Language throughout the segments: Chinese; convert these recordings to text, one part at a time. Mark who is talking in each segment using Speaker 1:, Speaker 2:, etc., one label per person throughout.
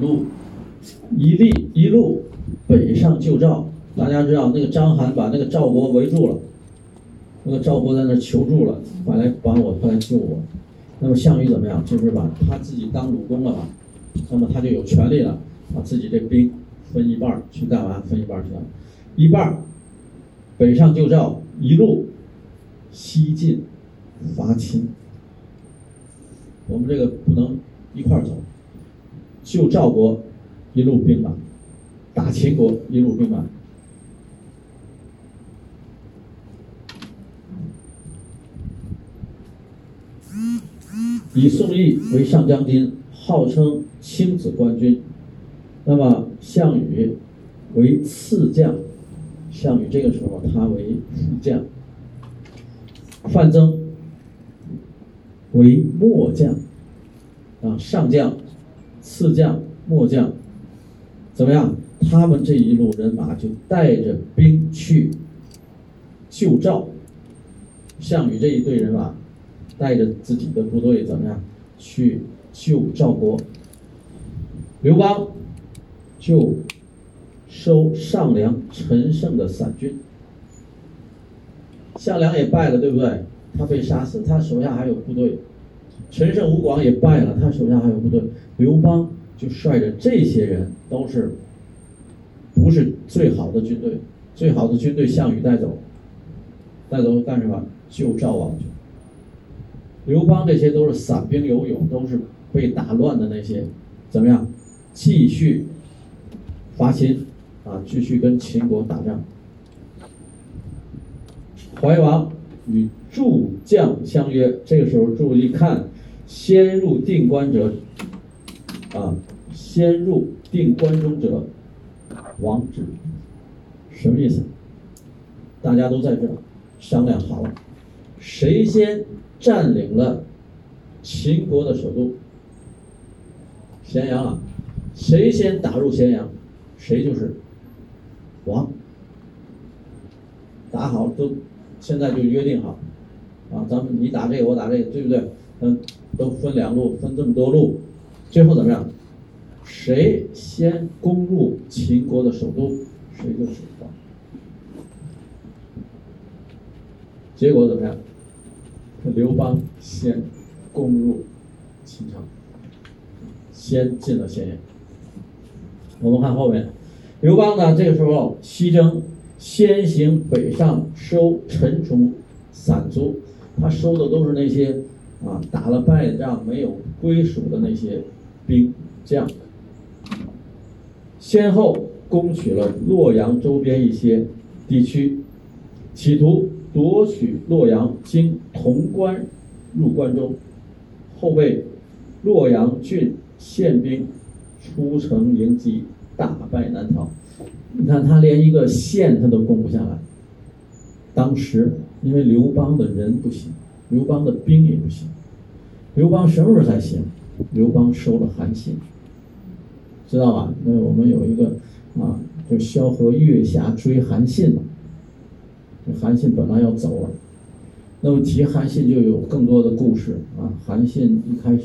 Speaker 1: 路一立一路北上救赵。大家知道那个章邯把那个赵国围住了，那个赵国在那求助了，快来帮我，快来救我。那么项羽怎么样？就是把他自己当鲁公了嘛，那么他就有权利了，把自己这兵分一半去干嘛？分一半去干？一半北上救赵，一路西进伐秦。我们这个不能一块儿走，救赵国一路兵马，打秦国一路兵马。以宋义为上将军，号称青子冠军。那么项羽为次将，项羽这个时候他为副将。范增为末将，啊，上将、次将、末将，怎么样？他们这一路人马就带着兵去救赵。项羽这一队人马。带着自己的部队怎么样去救赵国？刘邦就收上梁陈胜的散军，项梁也败了，对不对？他被杀死，他手下还有部队。陈胜、吴广也败了，他手下还有部队。刘邦就率着这些人，都是不是最好的军队？最好的军队项羽带走，带走干什么？救赵王去。刘邦这些都是散兵游勇，都是被打乱的那些，怎么样？继续伐秦啊，继续跟秦国打仗。怀王与诸将相约，这个时候注意看，先入定关者啊，先入定关中者王之，什么意思？大家都在这商量好了，谁先？占领了秦国的首都咸阳啊，谁先打入咸阳，谁就是王。打好都，现在就约定好，啊，咱们你打这个，我打这个，对不对？嗯，都分两路，分这么多路，最后怎么样？谁先攻入秦国的首都，谁就是王。结果怎么样？刘邦先攻入秦朝，先进了咸阳。我们看后面，刘邦呢，这个时候西征，先行北上收陈楚散卒，他收的都是那些啊打了败仗没有归属的那些兵将，先后攻取了洛阳周边一些地区，企图。夺取洛阳，经潼关入关中，后被洛阳郡宪兵出城迎击，大败南逃。你看他连一个县他都攻不下来。当时因为刘邦的人不行，刘邦的兵也不行。刘邦什么时候才行？刘邦收了韩信，知道吧？那我们有一个啊，就萧何月下追韩信嘛。韩信本来要走了，那么提韩信就有更多的故事啊。韩信一开始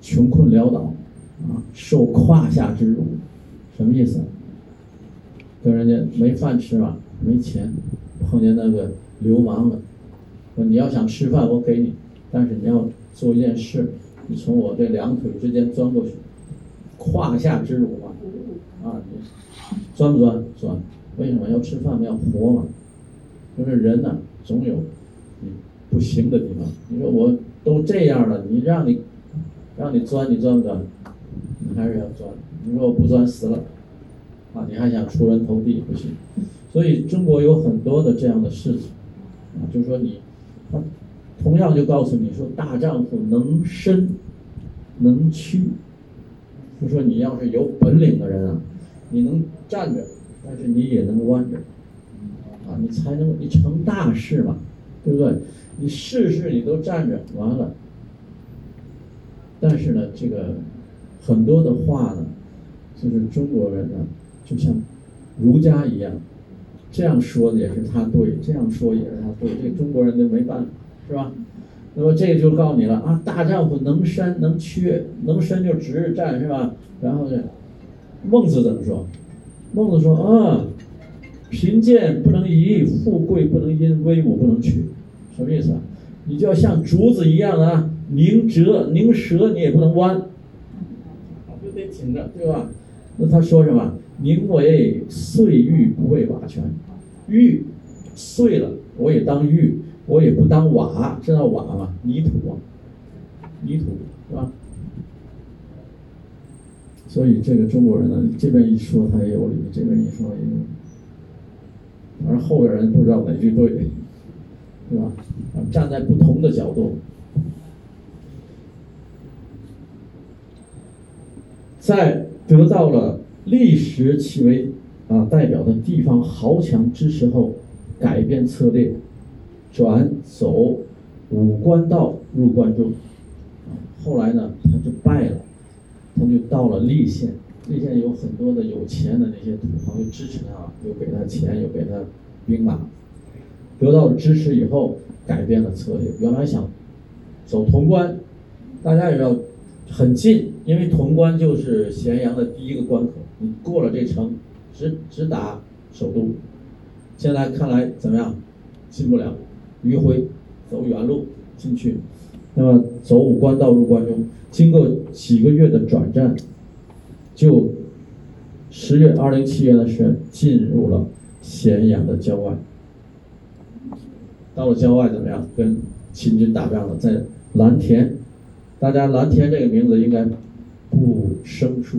Speaker 1: 穷困潦倒啊，受胯下之辱，什么意思？跟人家没饭吃嘛，没钱，碰见那个流氓了，说你要想吃饭我给你，但是你要做一件事，从我这两腿之间钻过去，胯下之辱嘛，啊，你钻不钻？钻。为什么要吃饭？要活嘛。就是人呢，总有你不行的地方。你说我都这样了，你让你让你钻，你钻不钻？你还是要钻。你说我不钻死了，啊，你还想出人头地不行。所以中国有很多的这样的事情，啊，就是说你，他同样就告诉你说，大丈夫能伸能屈。就说你要是有本领的人啊，你能站着，但是你也能弯着。啊，你才能你成大事嘛，对不对？你事事你都站着，完了。但是呢，这个很多的话呢，就是中国人呢，就像儒家一样，这样说的也是他对，这样说也是他对，这中国人就没办法，是吧？那么这个就告诉你了啊，大丈夫能伸能屈，能伸就直着站是吧？然后呢，孟子怎么说？孟子说啊，贫贱不能移，富贵不能淫，威武不能屈，什么意思啊？你就要像竹子一样啊，宁折宁折你也不能弯，就得挺着，对吧？那他说什么？宁为碎玉，不为瓦全。玉碎了，我也当玉，我也不当瓦，知道瓦吗？泥土，泥土是吧？所以这个中国人呢，这边一说他也有理，这边一说也有，而后边人不知道哪句对，是吧？站在不同的角度，在得到了历史其为啊代表的地方豪强支持后，改变策略，转走武官道入关中，啊，后来呢他就败了，他就到了蓟县，蓟县有很多的有钱的那些土豪就支持他，又给他钱，又给他兵马，得到了支持以后。改变了策略，原来想走潼关，大家也要很近，因为潼关就是咸阳的第一个关口，你过了这城，直直达首都。现在看来怎么样？进不了，迂回，走原路进去。那么走武关道入关中，经过几个月的转战，就十月二零七月的时进入了咸阳的郊外。到了郊外怎么样？跟秦军打仗了，在蓝田，大家蓝田这个名字应该不生疏。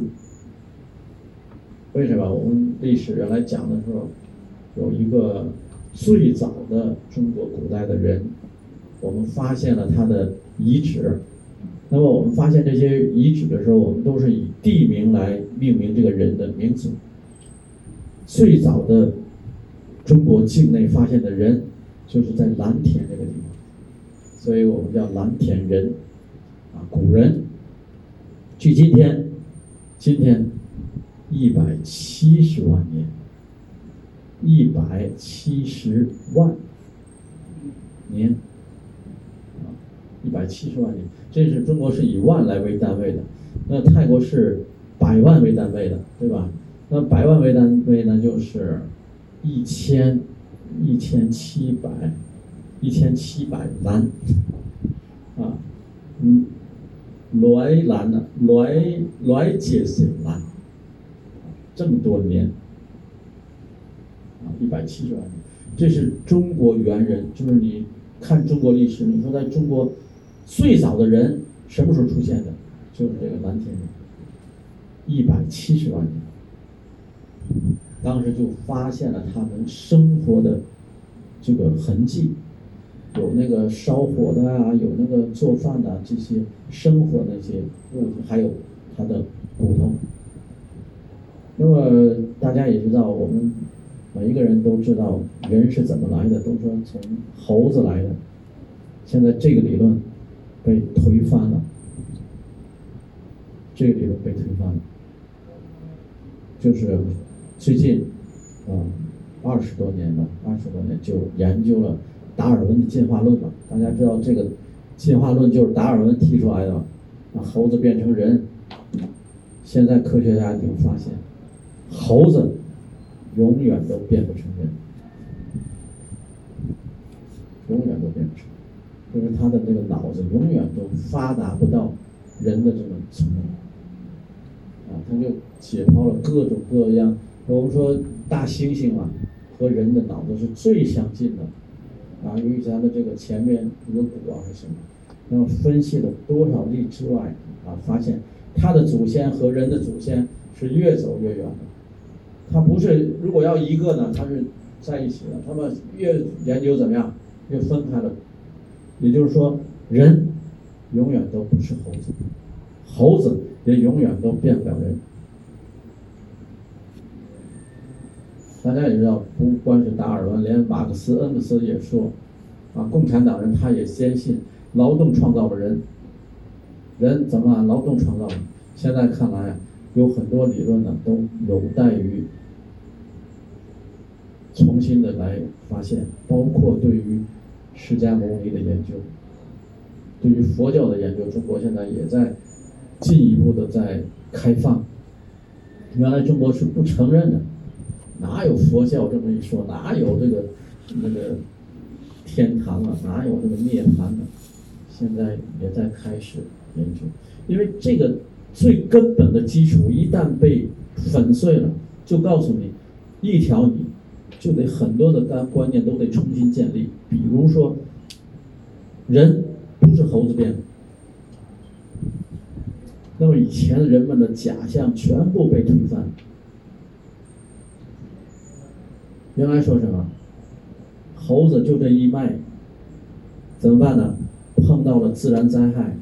Speaker 1: 为什么？我们历史原来讲的时候，有一个最早的中国古代的人，我们发现了他的遗址。那么我们发现这些遗址的时候，我们都是以地名来命名这个人的名字。最早的中国境内发现的人。就是在蓝田这个地方，所以我们叫蓝田人，啊，古人，距今天，今天一百七十万年，一百七十万年，啊，一百七十万年，这是中国是以万来为单位的，那泰国是百万为单位的，对吧？那百万为单位呢，就是一千。一千七百，一千七百兰，啊，嗯，来兰呢，来来解释兰，这么多年，啊，一百七十万年，这是中国猿人，就是你看中国历史，你说在中国最早的人什么时候出现的？就是这个蓝田人，一百七十万年。当时就发现了他们生活的这个痕迹，有那个烧火的啊，有那个做饭的这些生活那些物品，还有他的骨头。那么大家也知道，我们每一个人都知道人是怎么来的，都说从猴子来的。现在这个理论被推翻了，这个理论被推翻了，就是。最近，啊，二十多年吧，二十多年就研究了达尔文的进化论嘛。大家知道这个进化论就是达尔文提出来的，那，猴子变成人。现在科学家已经发现，猴子永远都变不成人，永远都变不成，就是他的。这个脑子永远都发达不到人的这种层面，啊，他就解剖了各种各样。我们说大猩猩啊，和人的脑子是最相近的，啊，由于咱的这个前面额骨啊是什么，那么分析了多少例之外，啊，发现它的祖先和人的祖先是越走越远的，他不是如果要一个呢，他是在一起的，他们越研究怎么样，越分开了，也就是说，人永远都不是猴子，猴子也永远都变不了人。大家也知道，不光是达尔文，连马克思、恩格斯也说，啊，共产党人他也坚信劳动创造了人，人怎么劳动创造的？现在看来，有很多理论呢，都有待于重新的来发现，包括对于释迦牟尼的研究，对于佛教的研究，中国现在也在进一步的在开放。原来中国是不承认的，哪有佛教这么一说？哪有这个那个天堂啊？哪有这个涅槃呢？现在也在开始研究，因为这个最根本的基础一旦被粉碎了，就告诉你一条，你就得很多的观观念都得重新建立。比如说，人不是猴子变的。那么以前人们的假象全部被推翻。原来说什么？猴子就这一脉，怎么办呢？碰到了自然灾害，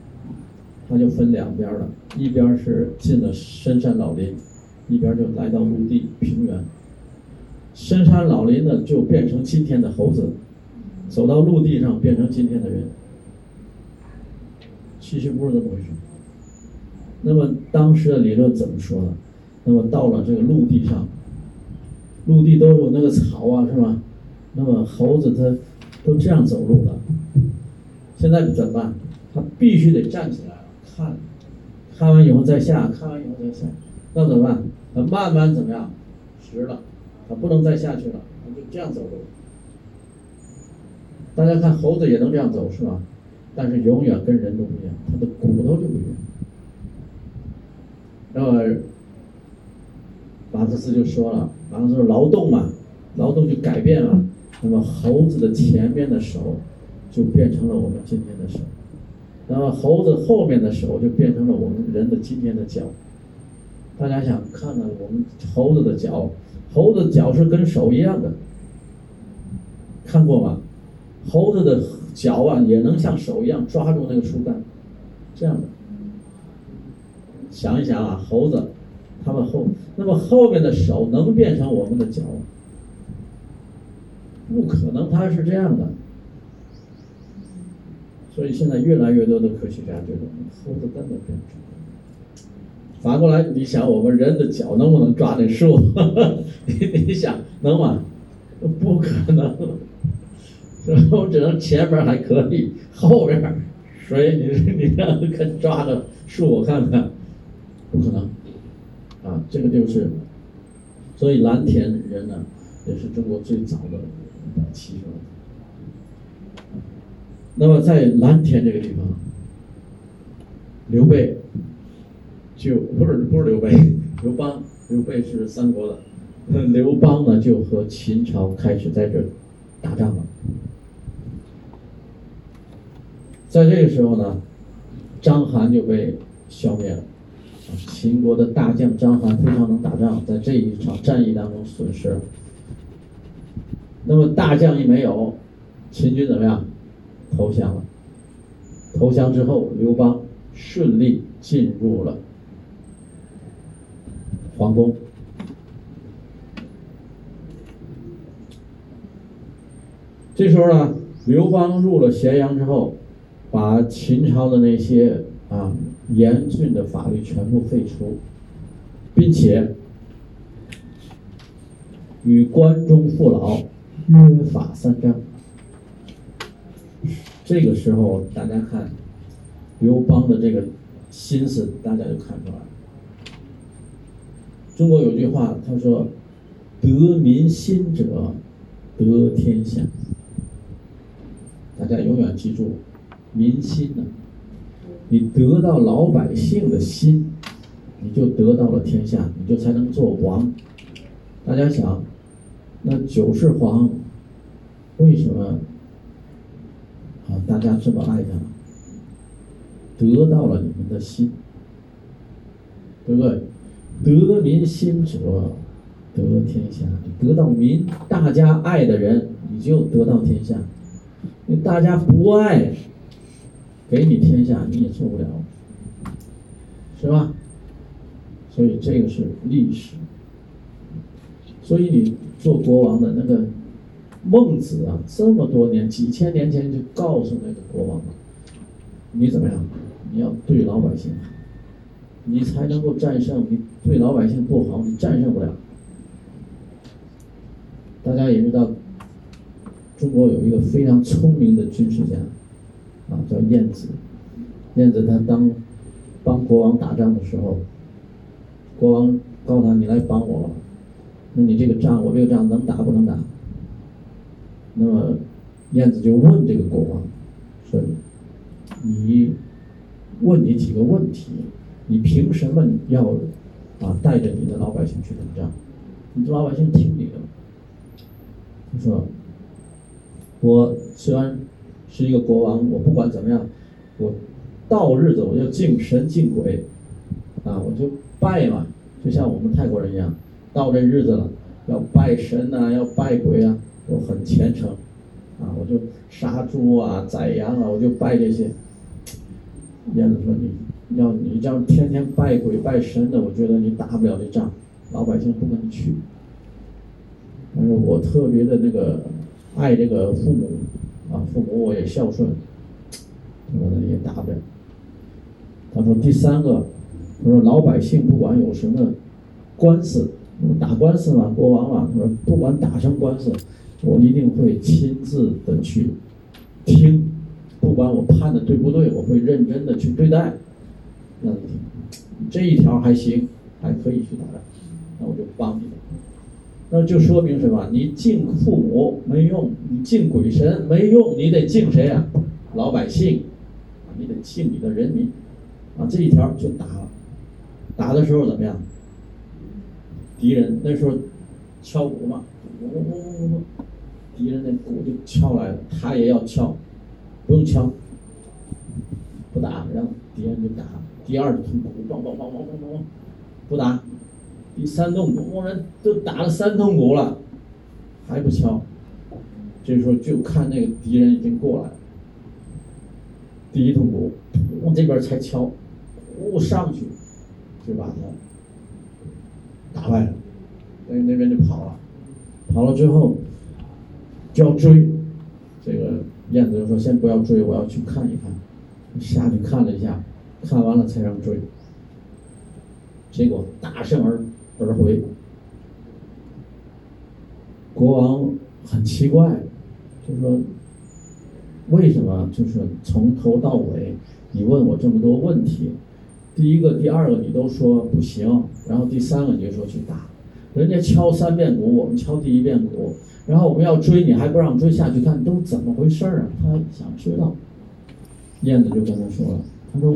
Speaker 1: 它就分两边了，一边是进了深山老林，一边就来到陆地平原。深山老林呢，就变成今天的猴子，走到陆地上变成今天的人。其实不是这么回事。那么当时的理论怎么说呢？那么到了这个陆地上，陆地都有那个草啊，是吧？那么猴子它都这样走路了，现在怎么办？它必须得站起来了，看，看完以后再下，看完以后再下，那怎么办？它慢慢怎么样？直了，不能再下去了，它就这样走路。大家看猴子也能这样走，是吧？但是永远跟人都不一样，它的骨头就不一样。那么，马克思就说了，马克思说劳动嘛，劳动就改变了。那么猴子的前面的手就变成了我们今天的手，那么猴子后面的手就变成了我们人的今天的脚。大家想看看我们猴子的脚，猴子脚是跟手一样的，看过吗？猴子的脚啊也能像手一样抓住那个树干，这样的。想一想啊，猴子，它们后那么后面的手能变成我们的脚？不可能，它是这样的。所以现在越来越多的科学家觉得猴子根本变不成。反过来，你想我们人的脚能不能抓那树？你你想能吗？不可能。所以我只能前边还可以，后边谁你你让他抓个树我看看。不可能，啊，这个就是，所以蓝田人呢，也是中国最早的骑手。那么在蓝田这个地方，刘备就不是不是刘备，刘邦，刘备是三国的，刘邦呢就和秦朝开始在这打仗了。在这个时候呢，章邯就被消灭了。秦国的大将章邯非常能打仗，在这一场战役当中损失了。那么大将一没有，秦军怎么样？投降了。投降之后，刘邦顺利进入了皇宫。这时候呢，刘邦入了咸阳之后，把秦朝的那些啊。严峻的法律全部废除，并且与关中父老约法三章。这个时候，大家看刘邦的这个心思，大家就看出来了。中国有句话，他说：“得民心者得天下。”大家永远记住，民心呢？你得到老百姓的心，你就得到了天下，你就才能做王。大家想，那九世皇为什么啊？大家这么爱他？得到了你们的心，对不对？得民心者得天下。你得到民大家爱的人，你就得到天下。你大家不爱。给你天下你也做不了，是吧？所以这个是历史。所以你做国王的那个孟子啊，这么多年几千年前就告诉那个国王了，你怎么样？你要对老百姓好，你才能够战胜。你对老百姓不好，你战胜不了。大家也知道，中国有一个非常聪明的军事家。啊，叫晏子，晏子他当帮国王打仗的时候，国王告诉他：“你来帮我。”那你这个仗，我这个仗能打不能打？那么燕子就问这个国王说：“你问你几个问题？你凭什么要啊带着你的老百姓去打仗？你的老百姓听你的。”他说：“我虽然是一个国王，我不管怎么样，我到日子我就敬神敬鬼，啊，我就拜嘛，就像我们泰国人一样，到这日子了，要拜神呐，要拜鬼啊，我很虔诚，啊，我就杀猪啊，宰羊啊，我就拜这些。”燕子说：“你要你这样天天拜鬼拜神的，我觉得你打不了这仗，老百姓不跟你去。”但是：“我特别的那个爱这个父母，啊，父母我也孝顺，我呢也打不了。”他说：“第三个，他说老百姓不管有什么官司，打官司嘛，国王嘛，他说不管打什么官司，我一定会亲自的去听，不管我判的对不对，我会认真的去对待。那这一条还行，还可以去打仗，那我就帮你。”那就说明什么？你敬父母没用，你敬鬼神没用，你得敬谁啊？老百姓，你得敬你的人民，啊，这一条就打了。打的时候怎么样？敌人那时候敲鼓嘛，嗡嗡嗡嗡嗡，敌人那鼓就敲来了，他也要敲，不用敲，不打，让敌人就打。第二通鼓，梆梆梆梆梆梆，不打。第三通鼓，我们都打了三通鼓了，还不敲。这时候就看那个敌人已经过来了。第一通鼓，往这边才敲，呜上去，就把他打败了。那那边就跑了，跑了之后就要追。这个燕子就说：“先不要追，我要去看一看。”下去看了一下，看完了才让追。结果大胜而。而回，国王很奇怪，就说：“为什么？就是从头到尾，你问我这么多问题，第一个、第二个你都说不行，然后第三个你就说去打，人家敲三遍鼓，我们敲第一遍鼓，然后我们要追你还不让追下去看，都怎么回事啊？”他想知道，燕子就跟他说了：“他说，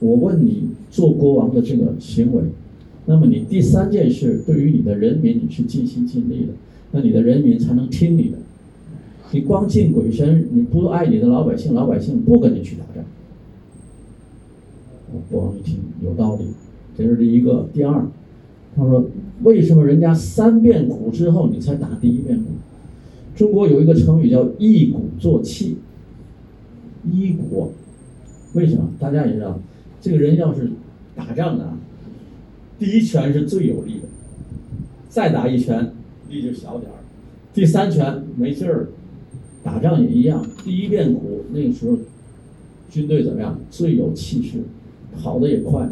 Speaker 1: 我问你做国王的这个行为。”那么你第三件事，对于你的人民你是尽心尽力的，那你的人民才能听你的。你光敬鬼神，你不爱你的老百姓，老百姓不跟你去打仗。国王一听有道理，这是第一个。第二，他说为什么人家三遍鼓之后你才打第一遍鼓？中国有一个成语叫一鼓作气。一鼓，为什么？大家也知道，这个人要是打仗的啊。第一拳是最有力的，再打一拳力就小点儿，第三拳没劲儿。打仗也一样，第一遍鼓那个时候，军队怎么样？最有气势，跑得也快。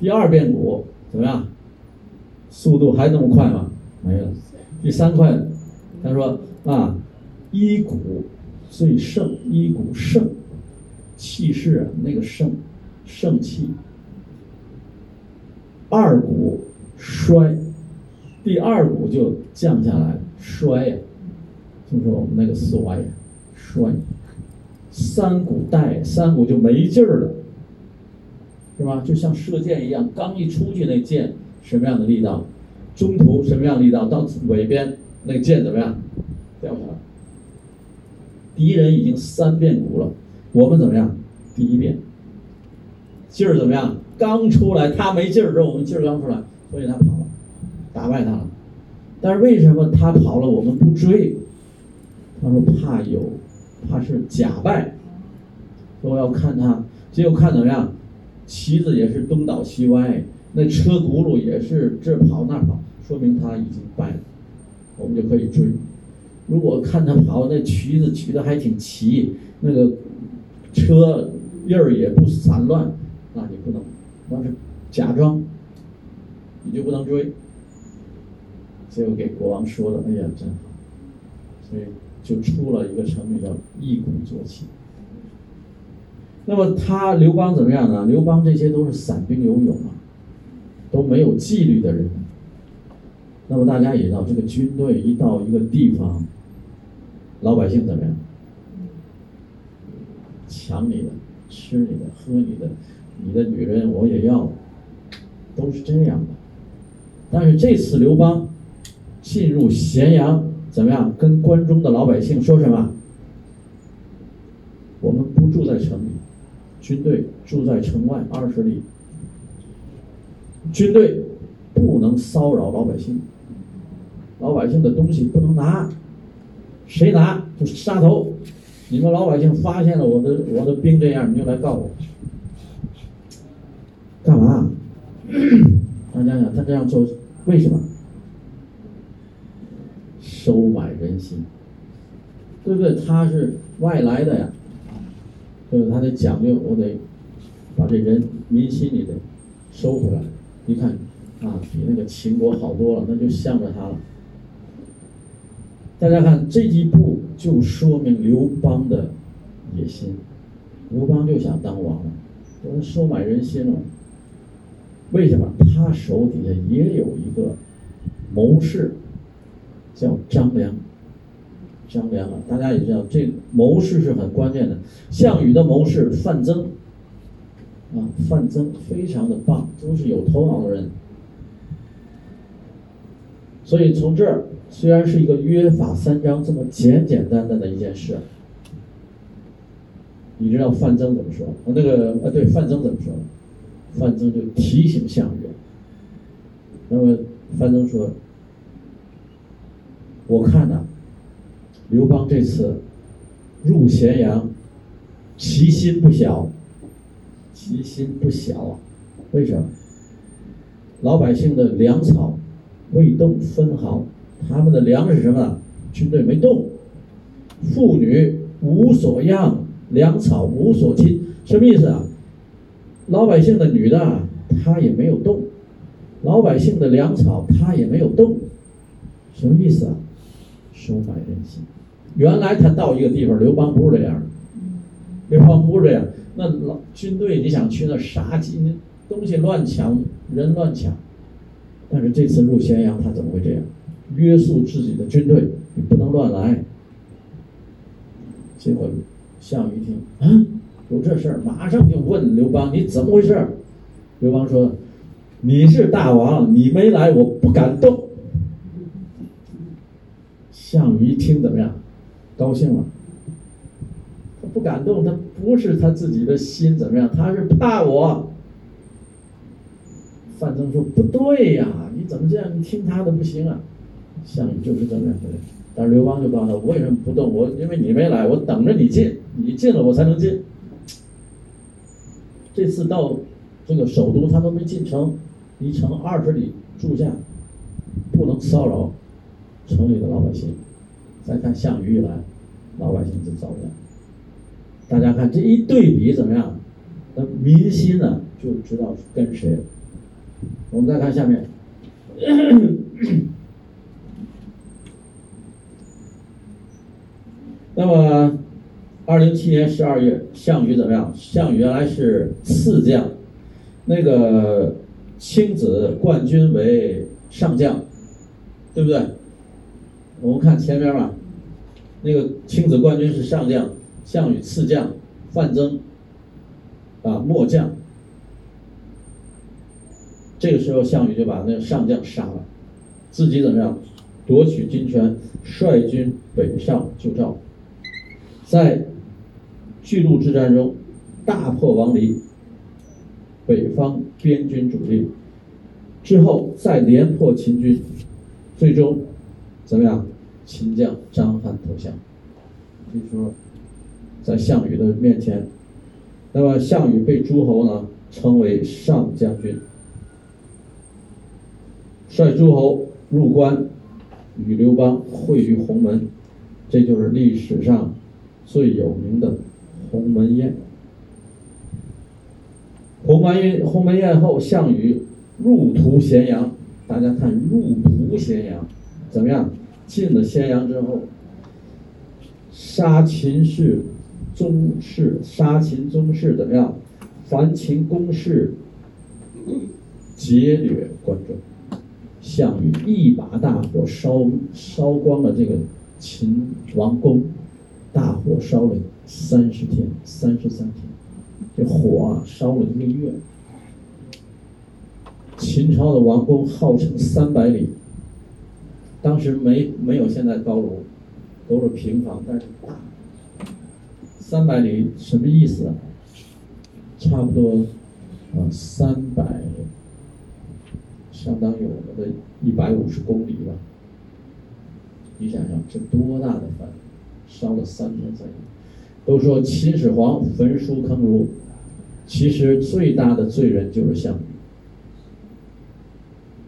Speaker 1: 第二遍鼓怎么样？速度还那么快吗？没了。第三块，他说啊，一鼓最盛，一鼓盛，气势啊那个盛，盛气。二股衰，第二股就降下来，衰呀，就是我们那个衰，衰。三股带，三股就没劲儿了，是吧？就像射箭一样，刚一出去那箭什么样的力道，中途什么样力道，到尾边那箭怎么样，掉下来。敌人已经三遍鼓了，我们怎么样？第一遍，劲儿怎么样？刚出来，他没劲儿，这我们劲儿刚出来，所以他跑了，打败他了。但是为什么他跑了，我们不追？他说怕有，怕是假败，说要看他。结果看怎么样？旗子也是东倒西歪，那车轱辘也是这跑那跑，说明他已经败了，我们就可以追。如果看他跑，那旗子举得还挺齐，那个车印儿也不散乱，那你不能。要是假装，你就不能追。结果给国王说的，哎呀，真好，所以就出了一个成语叫“一鼓作气”。那么他刘邦怎么样呢？刘邦这些都是散兵游勇啊，都没有纪律的人。那么大家也知道，这个军队一到一个地方，老百姓怎么样？抢你的，吃你的，喝你的，你的女人我也要，都是这样的。但是这次刘邦进入咸阳，怎么样？跟关中的老百姓说什么？我们不住在城里，军队住在城外二十里。军队不能骚扰老百姓，老百姓的东西不能拿，谁拿就杀头。你们老百姓发现了我的我的兵这样，你就来告我，干嘛？大家想，他这样做为什么？收买人心，对不对？他是外来的呀，对不对？他得讲究，我得把这人民心里得收回来。一看啊，比那个秦国好多了，那就向着他了。大家看这一步就说明刘邦的野心，刘邦就想当王了，都收买人心了。为什么？他手底下也有一个谋士，叫张良。张良啊，大家也知道，这谋士是很关键的。项羽的谋士范增，啊，范增非常的棒，都是有头脑的人。所以从这儿。虽然是一个约法三章这么简简单单的一件事，你知道范增怎么说？那个啊，对，范增怎么说？范增就提醒项羽。那么范增说：“我看呐，刘邦这次入咸阳，其心不小，其心不小啊。为什么？老百姓的粮草未动分毫。”他们的粮食什么？军队没动，妇女无所养，粮草无所侵，什么意思啊？老百姓的女的，她也没有动；老百姓的粮草，她也没有动，什么意思啊？收买人心。原来他到一个地方，刘邦不是这样的，刘邦不是这样。那老军队，你想去那杀鸡，东西乱抢，人乱抢。但是这次入咸阳，他怎么会这样？约束自己的军队，你不能乱来。结果项羽一听啊，有这事儿，马上就问刘邦：“你怎么回事？”刘邦说：“你是大王，你没来，我不敢动。”项羽一听怎么样？高兴了。他不敢动，他不是他自己的心怎么样？他是怕我。范增说：“不对呀，你怎么这样？你听他的不行啊。”项羽就是这么样的人，但是刘邦就告诉他：“我为什么不动？我因为你没来，我等着你进，你进了我才能进。这次到这个首都，他都没进城，离城二十里住下，不能骚扰城里的老百姓。再看项羽一来，老百姓就遭殃。大家看这一对比怎么样？那民心呢就知道跟谁。我们再看下面。”那么，二零七年十二月，项羽怎么样？项羽原来是次将，那个青子冠军为上将，对不对？我们看前面吧，那个青子冠军是上将，项羽次将，范增啊末将。这个时候，项羽就把那个上将杀了，自己怎么样？夺取军权，率军北上救赵。在巨鹿之战中，大破王离，北方边军主力，之后再连破秦军，最终怎么样？秦将张邯投降。就说，在项羽的面前，那么项羽被诸侯呢称为上将军，率诸侯入关，与刘邦会于鸿门，这就是历史上。最有名的鸿门宴。鸿门宴，鸿门宴后，项羽入屠咸阳。大家看，入屠咸阳怎么样？进了咸阳之后，杀秦氏宗室，杀秦宗室怎么样？还秦公室，劫掠关中。项羽一把大火烧烧光了这个秦王宫，大火烧了三十天，三十三天，这火啊烧了一个月。秦朝的王宫号称三百里，当时没没有现在高楼，都是平房，但是大。三百里什么意思啊？差不多啊三百。相当于我们的一百五十公里吧。你想想，这多大的坟，烧了三天三夜。都说秦始皇焚书坑儒，其实最大的罪人就是项羽，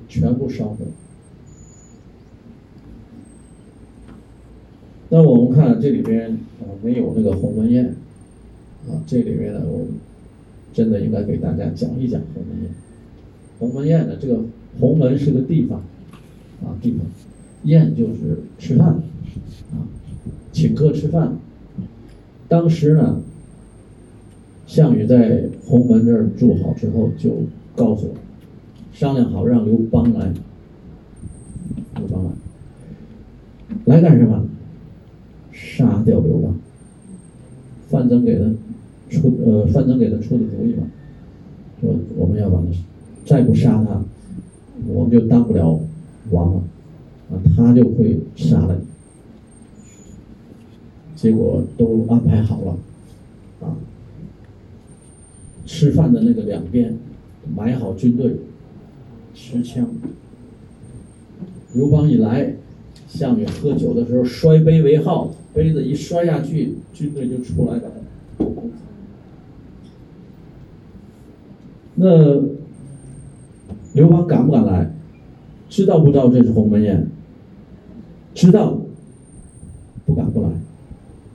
Speaker 1: 全部烧毁。那我们看这里边啊，没有那个鸿门宴啊，这里面呢，我真的应该给大家讲一讲鸿门宴。鸿门宴呢，这个。鸿门是个地方，啊，地方，宴就是吃饭，啊，请客吃饭。当时呢，项羽在鸿门这儿住好之后，就告诉我商量好让刘邦来，刘邦来，来干什么？杀掉刘邦。范增给他出，呃，范增给他出的主意嘛，说我们要把他，再不杀他。我们就当不了王了，啊，他就会杀了你。结果都安排好了，啊，吃饭的那个两边埋好军队，持枪。刘邦一来，项羽喝酒的时候摔杯为号，杯子一摔下去，军队就出来了。那。刘邦敢不敢来？知道不知道这是鸿门宴？知道，不敢不来。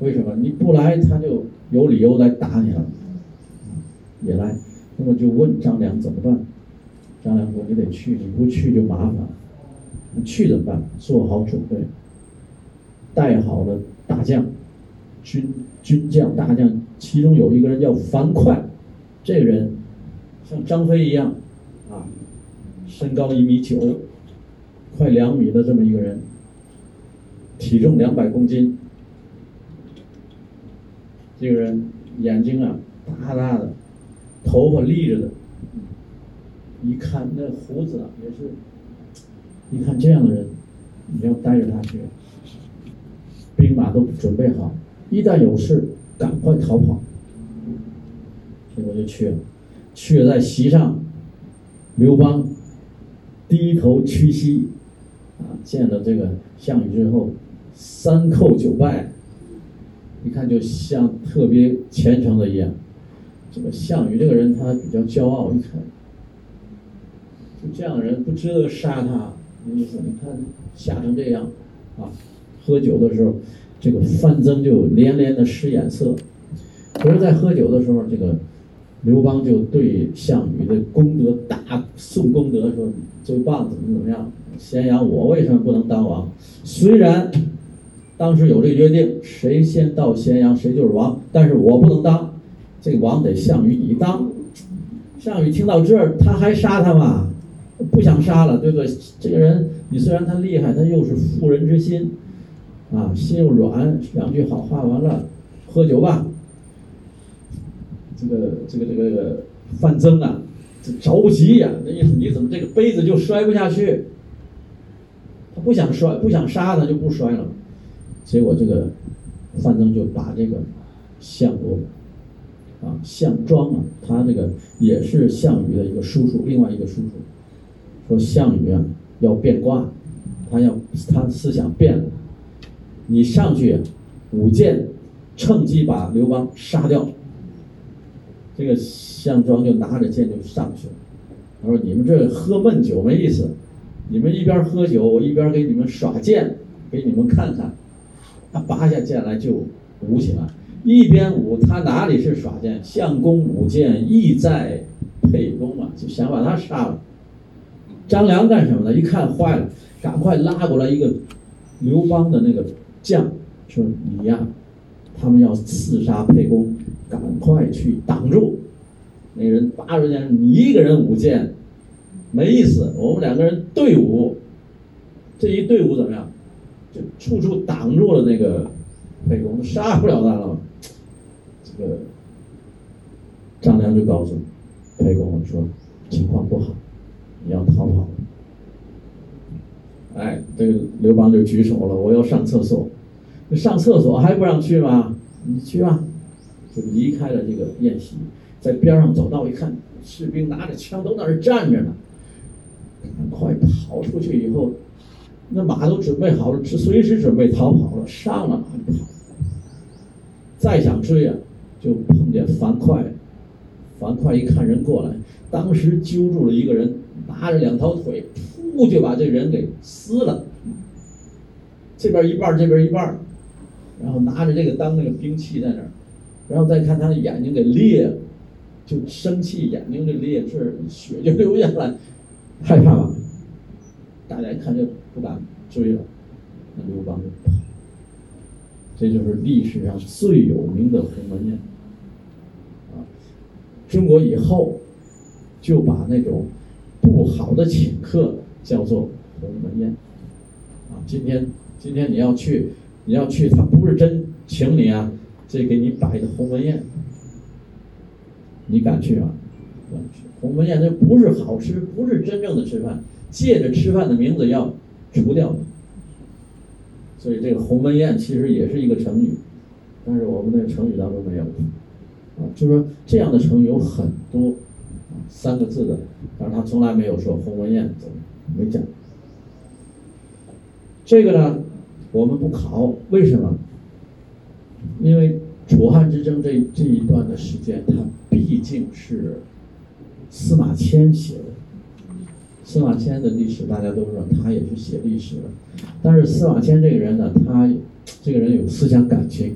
Speaker 1: 为什么？你不来，他就有理由来打你了。也来，那么就问张良怎么办？张良说：“你得去，你不去就麻烦。你去怎么办？做好准备，带好了大将，军军将大将，其中有一个人叫樊哙，这个人像张飞一样啊。”身高一米九，快两米的这么一个人，体重两百公斤。这个人眼睛啊大大的，头发立着的，一看那胡子啊也是，一看这样的人，你要带着他去，兵马都准备好，一旦有事赶快逃跑。结果就去了，去了在席上，刘邦。低头屈膝，啊，见了这个项羽之后，三叩九拜，一看就像特别虔诚的一样。这个项羽这个人他比较骄傲，一看，就这样的人不值得杀他。意思你看吓成这样，啊，喝酒的时候，这个范增就连连的使眼色。可是，在喝酒的时候，这个。刘邦就对项羽的功德大颂功德，说最棒，怎么怎么样？咸阳我为什么不能当王？虽然当时有这个约定，谁先到咸阳谁就是王，但是我不能当，这个王得项羽你当。项羽听到这儿，他还杀他吗？不想杀了，对不对？这个人你虽然他厉害，他又是妇人之心，啊，心又软，两句好话完了，喝酒吧。这个这个这个范增啊，这着急呀！那意思你怎么这个杯子就摔不下去？他不想摔，不想杀他就不摔了。结果这个范增就把这个项伯啊项庄啊，他这个也是项羽的一个叔叔，另外一个叔叔说项羽啊要变卦，他要他思想变了，你上去舞剑，趁机把刘邦杀掉。这个项庄就拿着剑就上去了，他说：“你们这喝闷酒没意思，你们一边喝酒，我一边给你们耍剑，给你们看看。”他拔下剑来就舞起来，一边舞他哪里是耍剑？相公舞剑意在沛公嘛，就想把他杀了。张良干什么呢？一看坏了，赶快拉过来一个刘邦的那个将，说：“你呀，他们要刺杀沛公，赶快去挡住。那人拔出剑，你一个人舞剑，没意思。我们两个人对舞，这一队伍怎么样？就处处挡住了那个沛公，杀不了他了。这个张良就告诉沛公说：“情况不好，你要逃跑。”哎，这个刘邦就举手了，我要上厕所。上厕所还不让去吗？你去吧，就离开了这个宴席，在边上走道一看，士兵拿着枪都在那站着呢。赶快跑出去以后，那马都准备好了，随时准备逃跑了，上了马就跑。再想追啊，就碰见樊哙。樊哙一看人过来，当时揪住了一个人，拿着两条腿，噗就把这人给撕了。这边一半，这边一半。然后拿着这个当那个兵器在那儿，然后再看他的眼睛给裂了，就生气，眼睛就裂，是血就流下来，害怕吧？大家一看就不敢追了，那刘邦就跑。这就是历史上最有名的鸿门宴啊！中国以后就把那种不好的请客叫做鸿门宴啊！今天今天你要去。你要去，他不是真请你啊，这给你摆的鸿门宴，你敢去吗？敢去。鸿门宴那不是好吃，不是真正的吃饭，借着吃饭的名字要除掉你。所以这个鸿门宴其实也是一个成语，但是我们的成语当中没有。啊，就说这样的成语有很多，三个字的，但是他从来没有说鸿门宴，怎么没讲。这个呢？我们不考，为什么？因为楚汉之争这这一段的时间，它毕竟是司马迁写的。司马迁的历史大家都知道，他也是写历史的。但是司马迁这个人呢，他这个人有思想感情。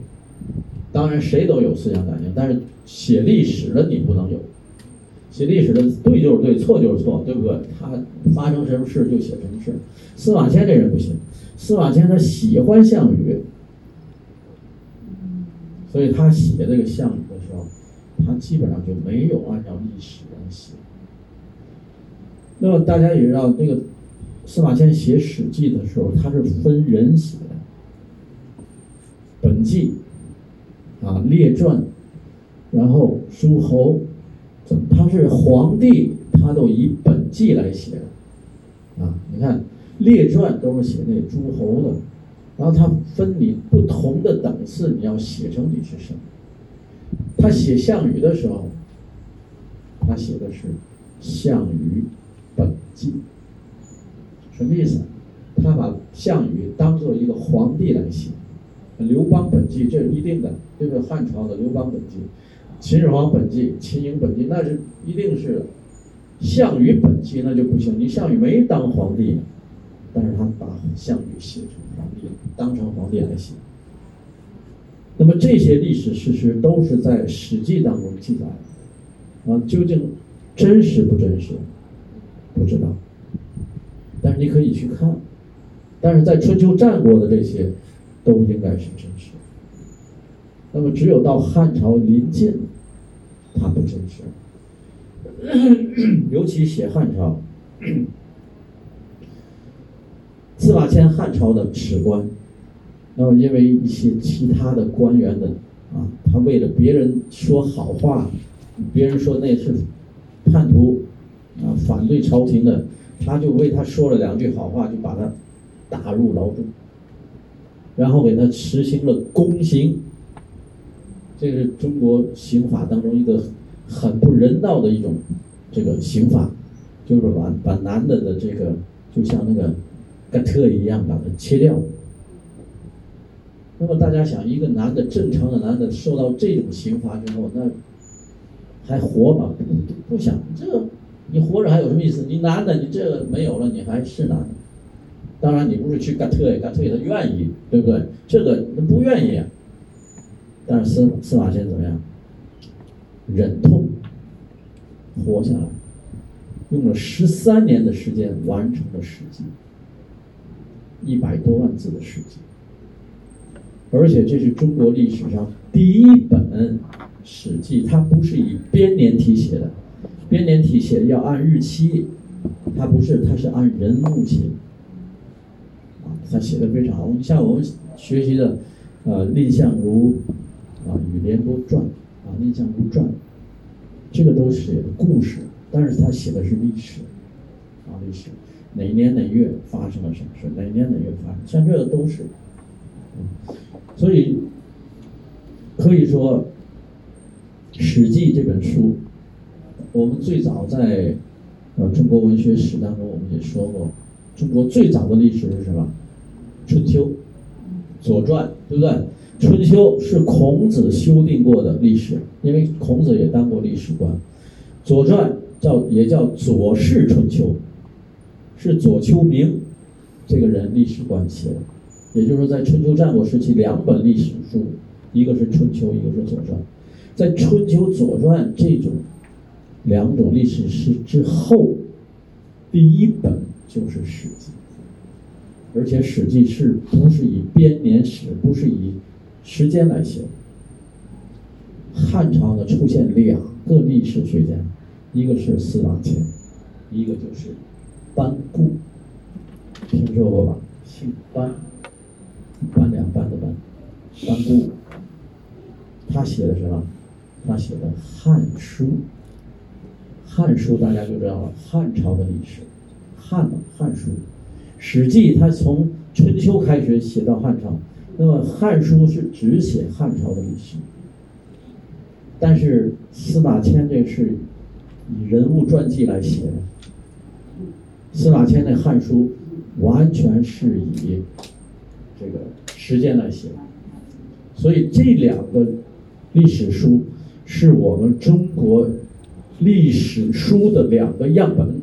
Speaker 1: 当然谁都有思想感情，但是写历史的你不能有。写历史的对就是对，错就是错，对不对？他发生什么事就写什么事。司马迁这人不行。司马迁他喜欢项羽，所以他写这个项羽的时候，他基本上就没有按照历史来写。那么大家也知道，这个司马迁写《史记》的时候，他是分人写的，本纪啊、列传，然后诸侯，他是皇帝，他都以本纪来写的啊。你看。列传都是写那诸侯的，然后他分你不同的等次，你要写成你是什么。他写项羽的时候，他写的是《项羽本纪》，什么意思？他把项羽当做一个皇帝来写，《刘邦本纪》这是一定的，这个汉朝的《刘邦本纪》，秦始皇本纪、秦营本纪那是一定是的，项羽本纪那就不行，你项羽没当皇帝。但是他把项羽写成皇帝了，当成皇帝来写。那么这些历史事实都是在《史记》当中记载的，啊，究竟真实不真实，不知道。但是你可以去看，但是在春秋战国的这些都应该是真实的。那么只有到汉朝临近，它不真实，尤其写汉朝。司马迁汉朝的史官，那么因为一些其他的官员的啊，他为了别人说好话，别人说那是叛徒啊，反对朝廷的，他就为他说了两句好话，就把他打入牢中，然后给他实行了宫刑。这是中国刑法当中一个很不人道的一种这个刑法，就是把把男的的这个就像那个。跟特一样把它切掉。那么大家想，一个男的正常的男的受到这种刑罚之后，那还活吗？不不想这，你活着还有什么意思？你男的，你这个没有了，你还是男的。当然，你不是去干特干特他愿意，对不对？这个他不愿意。但是司司马迁怎么样？忍痛活下来，用了十三年的时间完成了《史记》。一百多万字的史记，而且这是中国历史上第一本《史记》，它不是以编年体写的，编年体写的要按日期，它不是，它是按人物写。啊，他写的非常好。像我们学习的，呃，蔺相如啊，《与廉颇传》啊，《蔺相如传》，这个都写的故事，但是他写的是历史，啊，历史。哪年哪月发生了什么事？哪年哪月发生？像这个都是，所以可以说，《史记》这本书，我们最早在呃中国文学史当中，我们也说过，中国最早的历史是什么？春秋，《左传》，对不对？春秋是孔子修订过的历史，因为孔子也当过历史官，《左传》叫也叫《左氏春秋》。是左丘明这个人历史官写的，也就是说，在春秋战国时期，两本历史书，一个是春秋，一个是左传。在春秋、左传这种两种历史史之后，第一本就是《史记》，而且《史记》是不是以编年史，不是以时间来写？汉朝呢出现两个历史学家，一个是司马迁，一个就是。班固，听说过吧？姓班，班两班的班，班固。他写的什么？他写的《汉书》。《汉书》大家就知道了，汉朝的历史，汉，《汉书》。《史。记》它从春秋开始写到汉朝，那么《汉书》是只写汉朝的历史。但是司马迁这是以人物传记来写的。司马迁的《汉书》完全是以这个时间来写的，所以这两个历史。书是我们中国历史书的两个样本，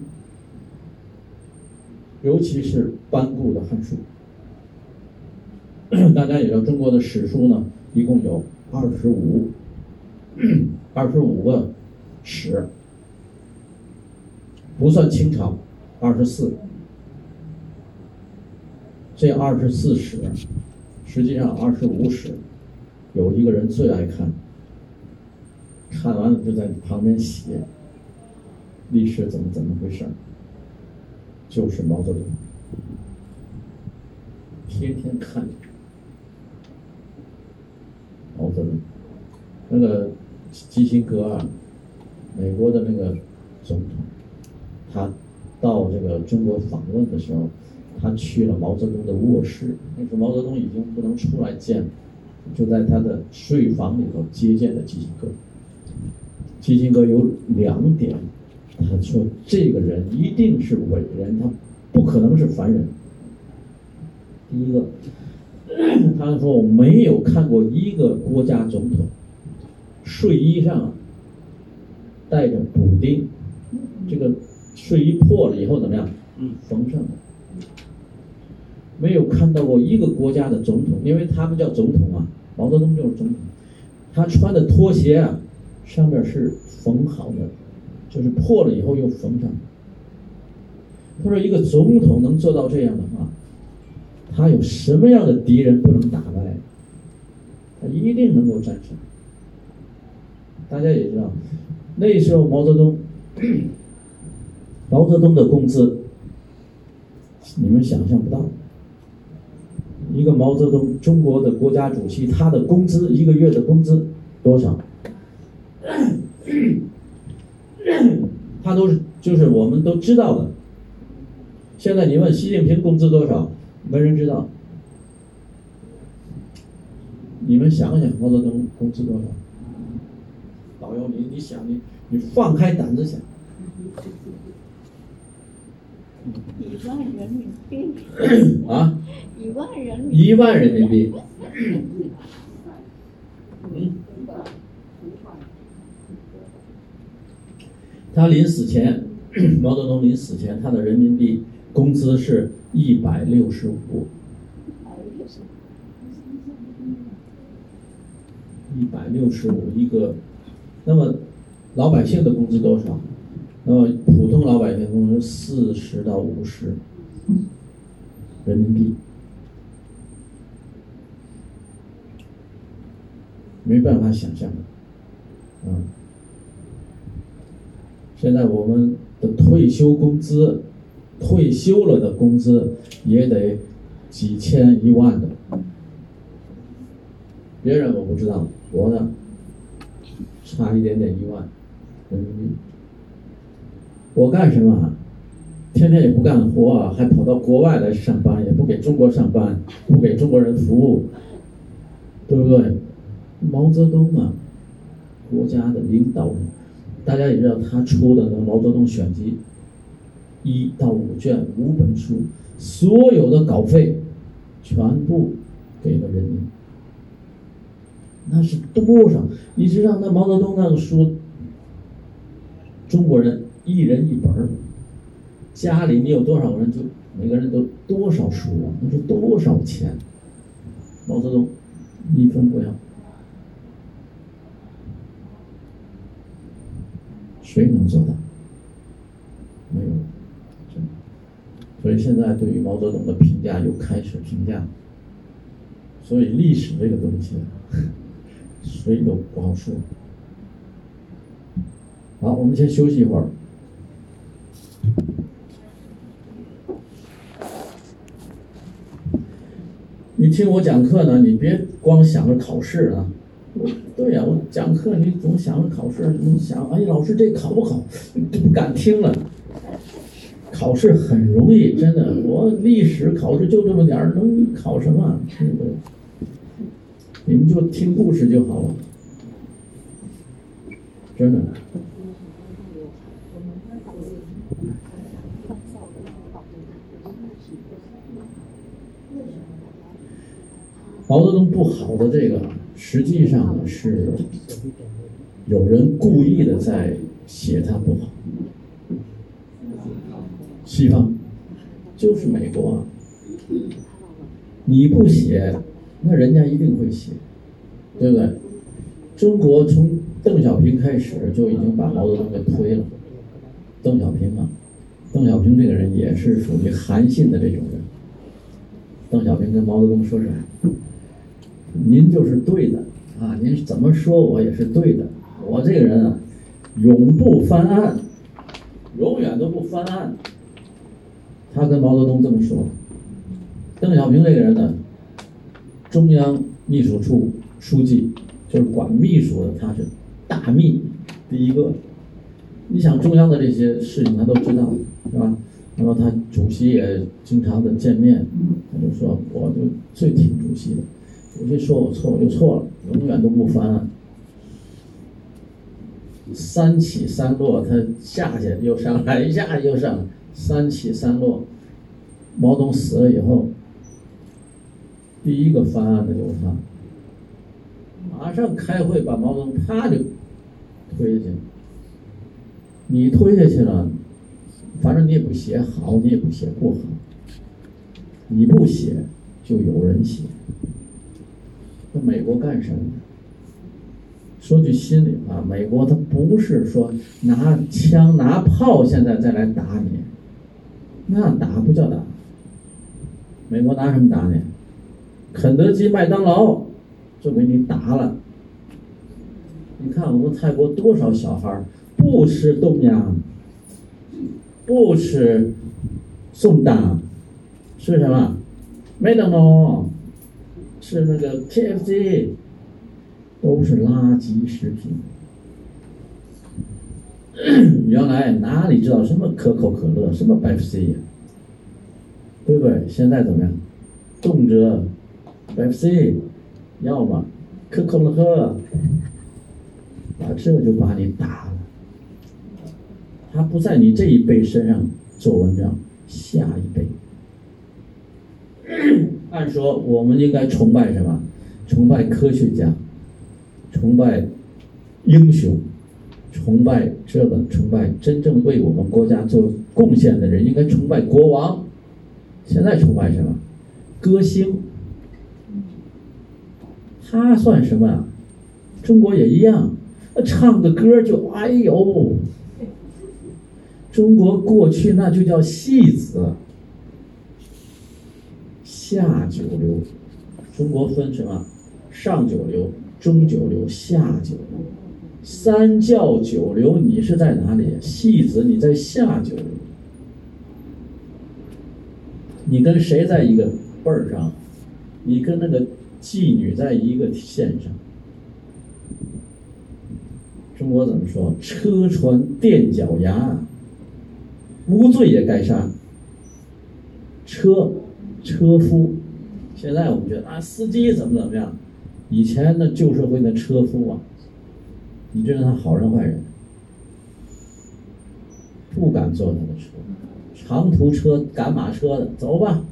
Speaker 1: 尤其是班固的《汉书》。大家也知道，中国的史书呢，一共有二十五二十五个史，不算清朝。二十四，这二十四史，实际上二十五史，有一个人最爱看，看完了就在旁边写，历史怎么怎么回事就是毛泽东，天天看毛泽东，那个基辛格啊，美国的那个总统，他。到这个中国访问的时候，他去了毛泽东的卧室。那时候毛泽东已经不能出来见，就在他的睡房里头接见了基辛格。基辛格有两点，他说这个人一定是伟人，他不可能是凡人。第一个，他说我没有看过一个国家总统睡衣上带着补丁，这个。睡衣破了以后怎么样？嗯，缝上。没有看到过一个国家的总统，因为他们叫总统啊，毛泽东就是总统。他穿的拖鞋啊，上面是缝好的，就是破了以后又缝上。他说：“一个总统能做到这样的话，他有什么样的敌人不能打败？他一定能够战胜。”大家也知道，那时候毛泽东。毛泽东的工资，你们想象不到。一个毛泽东，中国的国家主席，他的工资一个月的工资多少？他都是就是我们都知道的。现在你问习近平工资多少，没人知道。你们想想，毛泽东工资多少？老姚，你你想你你放开胆子想。
Speaker 2: 一万人民币
Speaker 1: 啊！
Speaker 2: 一万人民
Speaker 1: 一万人民币。嗯。他临死前，毛泽东临死前，他的人民币工资是一百六十五。一百六十五一个，那么老百姓的工资多少？那么普通老百姓工资四十到五十人民币，没办法想象的，嗯。现在我们的退休工资，退休了的工资也得几千一万的。别人我不知道，我呢，差一点点一万人民币。我干什么？天天也不干活，还跑到国外来上班，也不给中国上班，不给中国人服务，对不对？毛泽东啊，国家的领导人，大家也知道他出的那《毛泽东选集》，一到五卷五本书，所有的稿费全部给了人民。那是多少？你知道那毛泽东那个书，中国人一人一本儿，家里你有多少人，就每个人都多少书啊？那是多少钱？毛泽东一分不要，谁能做到？没有，真的。所以现在对于毛泽东的评价又开始评价。所以历史这个东西。谁都不好说。好，我们先休息一会儿。你听我讲课呢，你别光想着考试啊。对呀，我讲课你总想着考试，你想，哎，老师这考不好，就不敢听了。考试很容易，真的，我历史考试就这么点儿，能考什么？你们就听故事就好了，真的。毛泽东不好的这个，实际上呢是有人故意的在写他不好。西方就是美国，你不写。那人家一定会写，对不对？中国从邓小平开始就已经把毛泽东给推了。邓小平啊，邓小平这个人也是属于韩信的这种人。邓小平跟毛泽东说啥？您就是对的啊，您怎么说我也是对的。我这个人啊，永不翻案，永远都不翻案。他跟毛泽东这么说。邓小平这个人呢？中央秘书处书记就是管秘书的，他是大秘第一个。你想中央的这些事情他都知道，是吧？然后他主席也经常的见面，他就说我就最听主席的，我就说我错我就错了，永远都不翻案。三起三落，他下去又上来，一下又上，三起三落。毛泽东死了以后。第一个翻案的就是他，马上开会把毛泽东啪就推下去。你推下去了，反正你也不写好，你也不写不好，你不写就有人写。那美国干什么？说句心里话，美国他不是说拿枪拿炮现在再来打你，那打不叫打。美国拿什么打你？肯德基、麦当劳就给你打了。你看我们泰国多少小孩不吃东阳，不吃宋丹，吃什么？麦当劳，吃那个 KFC，都是垃圾食品。原来哪里知道什么可口可乐，什么百事 C？对不对？现在怎么样？动辄。FC，要么可口可乐，那这就把你打了。他不在你这一辈身上做文章，下一辈。按说我们应该崇拜什么？崇拜科学家，崇拜英雄，崇拜这个，崇拜真正为我们国家做贡献的人，应该崇拜国王。现在崇拜什么？歌星。他算什么啊？中国也一样，唱个歌就哎呦！中国过去那就叫戏子，下九流。中国分什么？上九流、中九流、下九流。三教九流，你是在哪里？戏子，你在下九流。你跟谁在一个辈儿上？你跟那个妓女在一个线上。中国怎么说？车船垫脚牙，无罪也该杀。车，车夫，现在我们觉得啊，司机怎么怎么样？以前那旧社会那车夫啊，你知道他好人坏人？不敢坐他的车，长途车、赶马车的，走吧，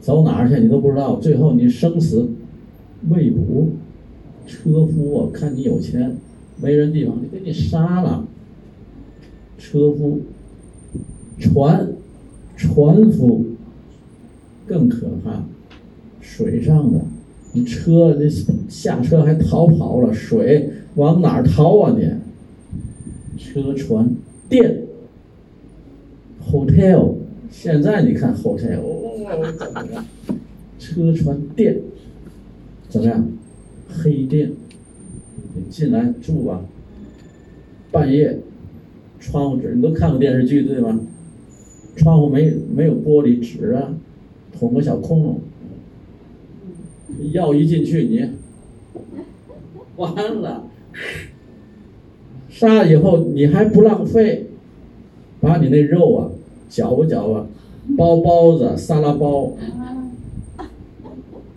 Speaker 1: 走哪儿去你都不知道，最后你生死未卜。车夫啊，看你有钱，没人地方就给你杀了。车夫，船。船夫更可怕，水上的，你车你下车还逃跑了，水往哪儿逃啊你？车船店，hotel，现在你看 hotel，怎么样？车船店怎么样？黑店，你进来住吧，半夜窗户纸，你都看过电视剧对吗？窗户没没有玻璃纸啊，捅个小窟窿，药一进去你完了，杀了以后你还不浪费，把你那肉啊搅吧搅吧，包包子沙拉包，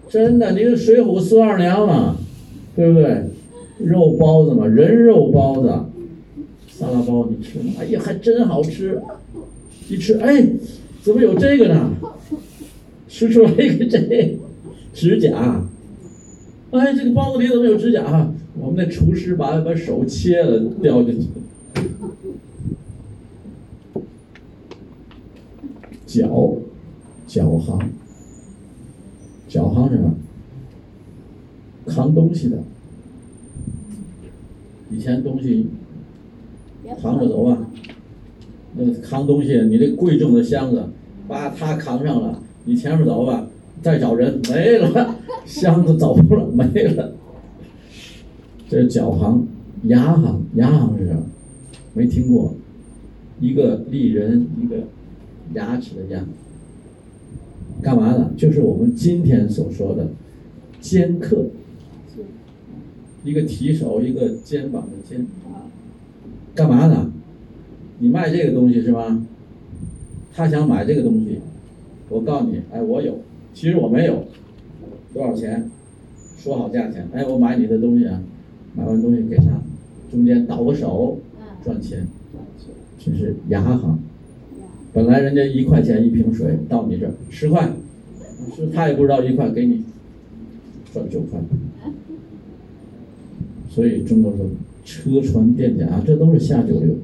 Speaker 1: 真的，你是水浒孙二娘嘛，对不对？肉包子嘛，人肉包子，沙拉包你吃？哎呀，还真好吃。一吃，哎，怎么有这个呢？吃出来一个这指甲，哎，这个包子里怎么有指甲？哈，我们那厨师把把手切了，掉进去。脚，脚行，脚行什么？扛东西的。以前东西扛着走啊。那扛东西，你这贵重的箱子，把他扛上了，你前面走吧，再找人没了，箱子走了没了。这是脚行，牙行，牙行是什么？没听过，一个立人，一个牙齿的牙，干嘛呢？就是我们今天所说的尖客，一个提手，一个肩膀的肩，干嘛呢？你卖这个东西是吧？他想买这个东西，我告诉你，哎，我有，其实我没有，多少钱？说好价钱，哎，我买你的东西啊，买完东西给他，中间倒个手，赚钱，这是牙行。本来人家一块钱一瓶水，到你这儿十块，是他也不知道一块给你赚九块。所以中国说车船店家，这都是下九流。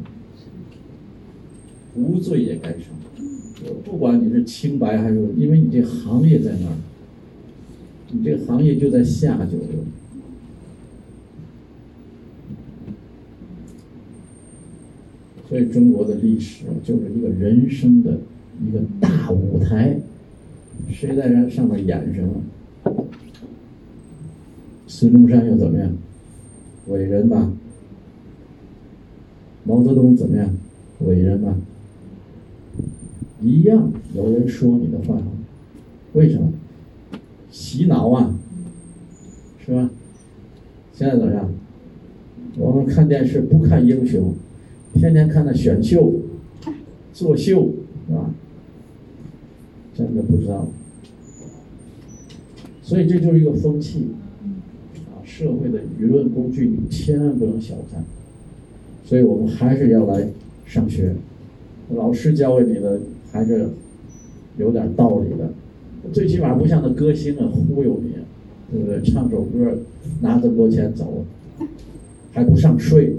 Speaker 1: 无罪也该杀，不管你是清白还是，因为你这行业在那儿，你这个行业就在下九流。所以中国的历史就是一个人生的一个大舞台，谁在这上面演什么？孙中山又怎么样？伟人吧。毛泽东怎么样？伟人吧。一样有人说你的坏话，为什么？洗脑啊，是吧？现在怎么样？我们看电视不看英雄，天天看那选秀、作秀，是吧？真的不知道。所以这就是一个风气，啊，社会的舆论工具，你千万不能小看。所以我们还是要来上学，老师教给你的。还是有点道理的，最起码不像那歌星啊忽悠你，对不对？唱首歌拿这么多钱走，还不上税，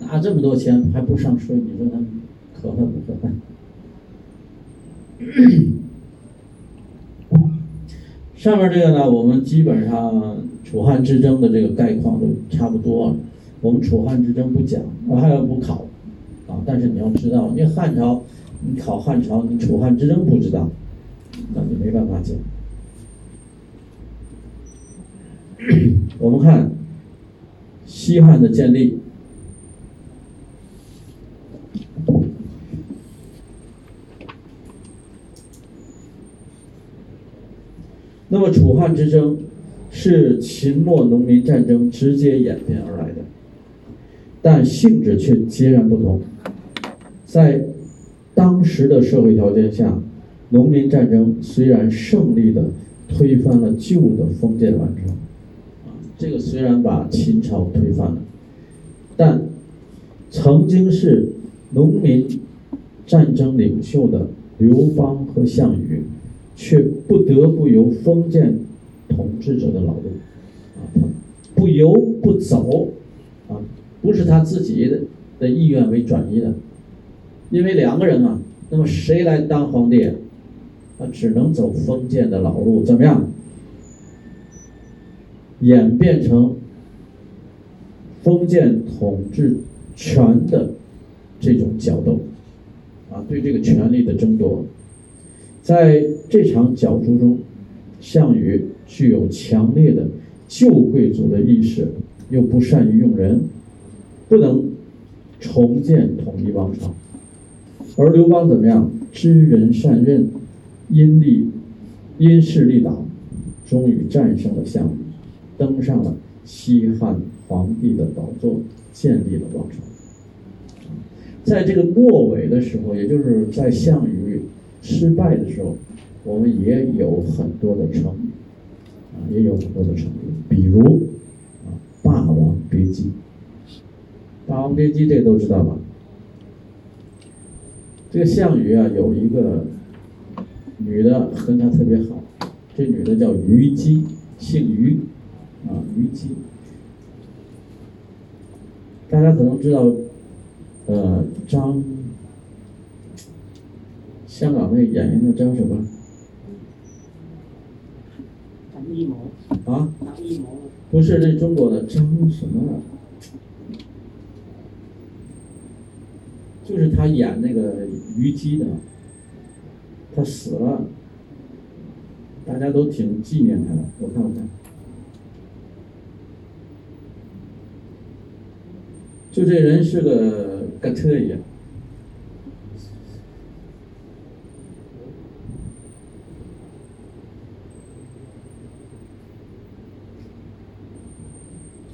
Speaker 1: 拿这么多钱还不上税，你说他可恨不可恨？上面这个呢，我们基本上楚汉之争的这个概况都差不多了，我们楚汉之争不讲，我还要补考。但是你要知道，你汉朝，你考汉朝，你楚汉之争不知道，那你没办法讲。我们看西汉的建立。那么楚汉之争是秦末农民战争直接演变而来的，但性质却截然不同。在当时的社会条件下，农民战争虽然胜利的推翻了旧的封建王朝，啊，这个虽然把秦朝推翻了，但曾经是农民战争领袖的刘邦和项羽。却不得不由封建统治者的劳动，啊，他不由不走，啊，不是他自己的的意愿为转移的，因为两个人啊，那么谁来当皇帝？他只能走封建的老路，怎么样？演变成封建统治权的这种角斗，啊，对这个权力的争夺。在这场角逐中，项羽具有强烈的旧贵族的意识，又不善于用人，不能重建统一王朝。而刘邦怎么样？知人善任，因力因势利导，终于战胜了项羽，登上了西汉皇帝的宝座，建立了王朝。在这个末尾的时候，也就是在项羽。失败的时候，我们也有很多的成语，啊，也有很多的成语，比如啊，《霸王别姬》。《霸王别姬》这都知道吧？这个项羽啊，有一个女的跟他特别好，这女的叫虞姬，姓虞，啊，虞姬。大家可能知道，呃，张。香港那个演员叫张什么？
Speaker 3: 张艺谋。
Speaker 1: 啊？
Speaker 3: 张艺谋。
Speaker 1: 不是那中国的张什么？就是他演那个虞姬的，他死了，大家都挺纪念他的。我看我看，就这人是个个特一样。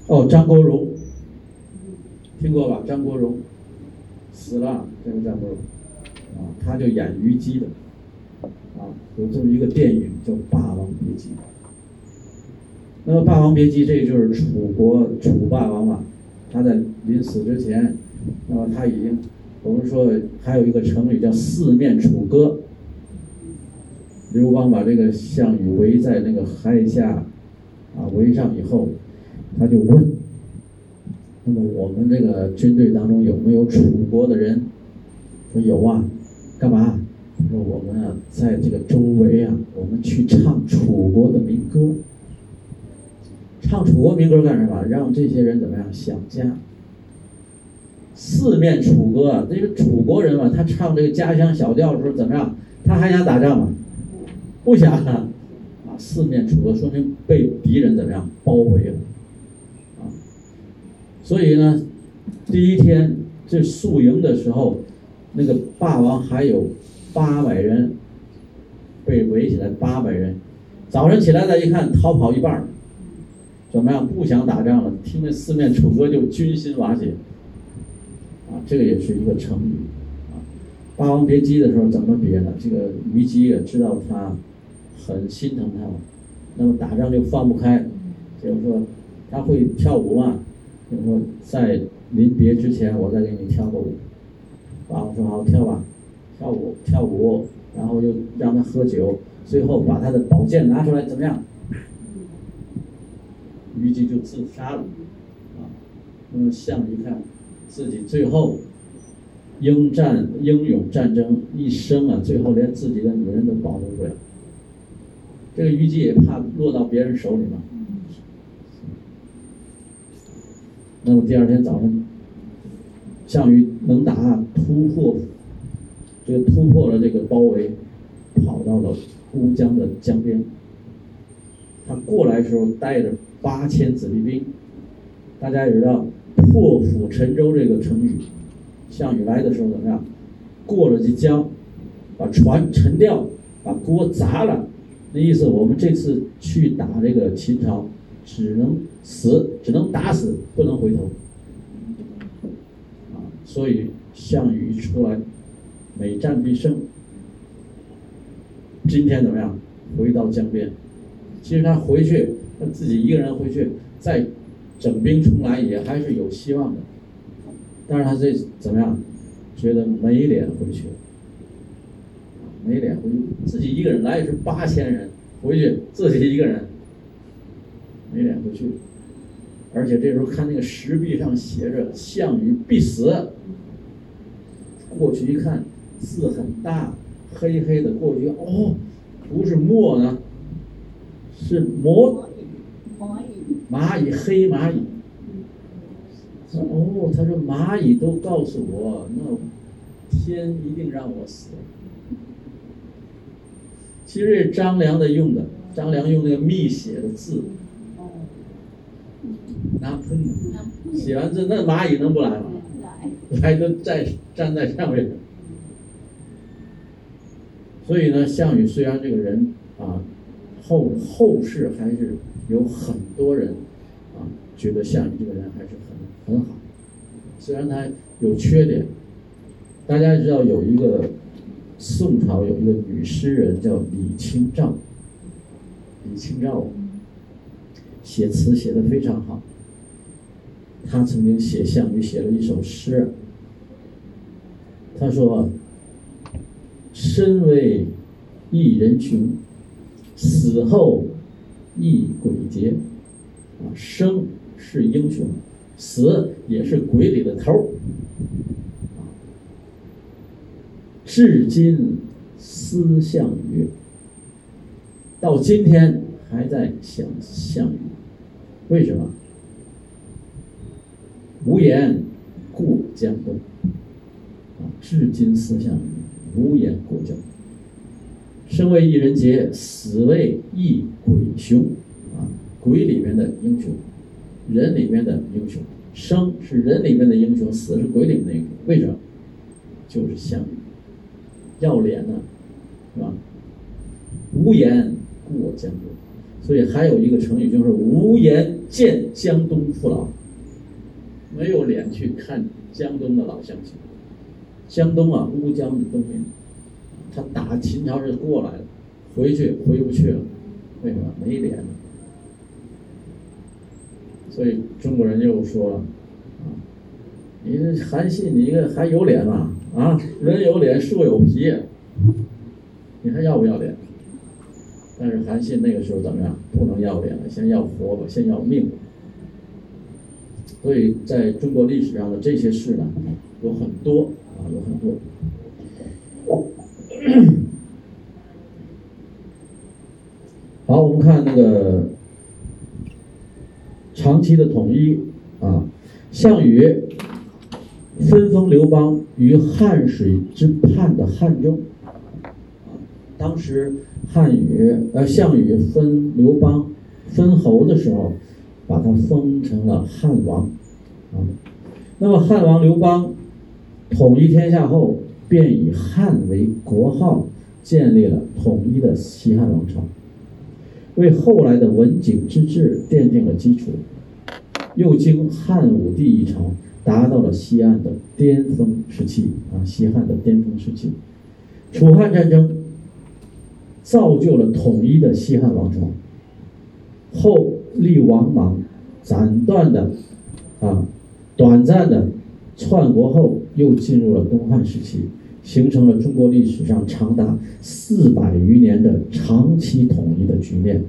Speaker 1: 哦，张国荣，听过吧？张国荣死了，这个张国荣，啊，他就演虞姬的，啊，有这么一个电影叫《霸王别姬》。那么《霸王别姬》这就是楚国楚霸王嘛，他在临死之前，那么他已经，我们说还有一个成语叫四面楚歌。刘邦把这个项羽围在那个垓下，啊，围上以后。他就问：“那么我们这个军队当中有没有楚国的人？”说有啊，干嘛？他说我们啊，在这个周围啊，我们去唱楚国的民歌。唱楚国民歌干什么？让这些人怎么样想家？四面楚歌啊，这个楚国人嘛，他唱这个家乡小调的时候怎么样？他还想打仗吗？不想啊！啊，四面楚歌说明被敌人怎么样包围了。所以呢，第一天这宿营的时候，那个霸王还有八百人被围起来，八百人。早晨起来再一看，逃跑一半怎么样？不想打仗了，听着四面楚歌就军心瓦解。啊，这个也是一个成语。啊，《霸王别姬》的时候怎么别呢？这个虞姬也知道他很心疼他嘛，那么打仗就放不开，就是说他会跳舞嘛。就说在临别之前，我再给你跳个舞。霸王说好，跳吧，跳舞跳舞，然后又让他喝酒，最后把他的宝剑拿出来，怎么样？虞姬就自杀了，啊，那么项羽一看自己最后英战英勇战争一生啊，最后连自己的女人都保护不了，这个虞姬也怕落到别人手里嘛。那么第二天早上，项羽能打突破，这个突破了这个包围，跑到了乌江的江边。他过来的时候带着八千子弟兵。大家也知道“破釜沉舟”这个成语，项羽来的时候怎么样？过了这江，把船沉掉，把锅砸了。那意思，我们这次去打这个秦朝，只能死，只能打死，不能回头。啊，所以项羽一出来，每战必胜。今天怎么样？回到江边，其实他回去，他自己一个人回去，再整兵重来也还是有希望的。但是他这怎么样？觉得没脸回去，没脸回去，自己一个人来也是八千人回去，自己一个人没脸回去，而且这时候看那个石壁上写着“项羽必死”，过去一看字很大，黑黑的，过去哦，不是墨呢，是魔
Speaker 2: 蚂蚁，
Speaker 1: 蚂蚁，黑蚂蚁。哦，他说蚂蚁都告诉我，那天一定让我死。其实这张良的用的，张良用那个密写的字，
Speaker 2: 哦，
Speaker 1: 拿喷的，写完字那蚂蚁能不来吗？
Speaker 2: 来，
Speaker 1: 来都在站在上面。所以呢，项羽虽然这个人啊，后后世还是有很多人啊，觉得项羽这个人还是很很好，虽然他有缺点。大家知道有一个宋朝有一个女诗人叫李清照，李清照写词写得非常好。他曾经写项羽写了一首诗，他说：“身为一人雄，死后亦鬼节。”啊，生是英雄，死也是鬼里的头。至今思项羽，到今天还在想项羽，为什么？无言过江东，啊，至今思项羽，无言过江东。生为一人杰，死为一鬼雄，啊，鬼里面的英雄，人里面的英雄。生是人里面的英雄，死是鬼里面的英雄。为什么？就是项羽。要脸呢，是吧？无言过江东，所以还有一个成语就是无颜见江东父老，没有脸去看江东的老乡亲。江东啊，乌江的东面，他打秦朝是过来了，回去回不去了，为什么？没脸。所以中国人又说了，啊，你这韩信，你一个还有脸吗？啊，人有脸，树有皮，你还要不要脸？但是韩信那个时候怎么样？不能要脸了，先要活吧，先要命。所以在中国历史上的这些事呢，有很多啊，有很多。好，我们看那个长期的统一啊，项羽。分封刘邦于汉水之畔的汉中，当时汉语呃项羽分刘邦分侯的时候，把他封成了汉王，啊，那么汉王刘邦统一天下后，便以汉为国号，建立了统一的西汉王朝，为后来的文景之治奠定了基础，又经汉武帝一朝。达到了西汉的巅峰时期啊，西汉的巅峰时期，楚汉战争造就了统一的西汉王朝。后立王莽，斩断的啊，短暂的篡国后，又进入了东汉时期，形成了中国历史上长达四百余年的长期统一的局面，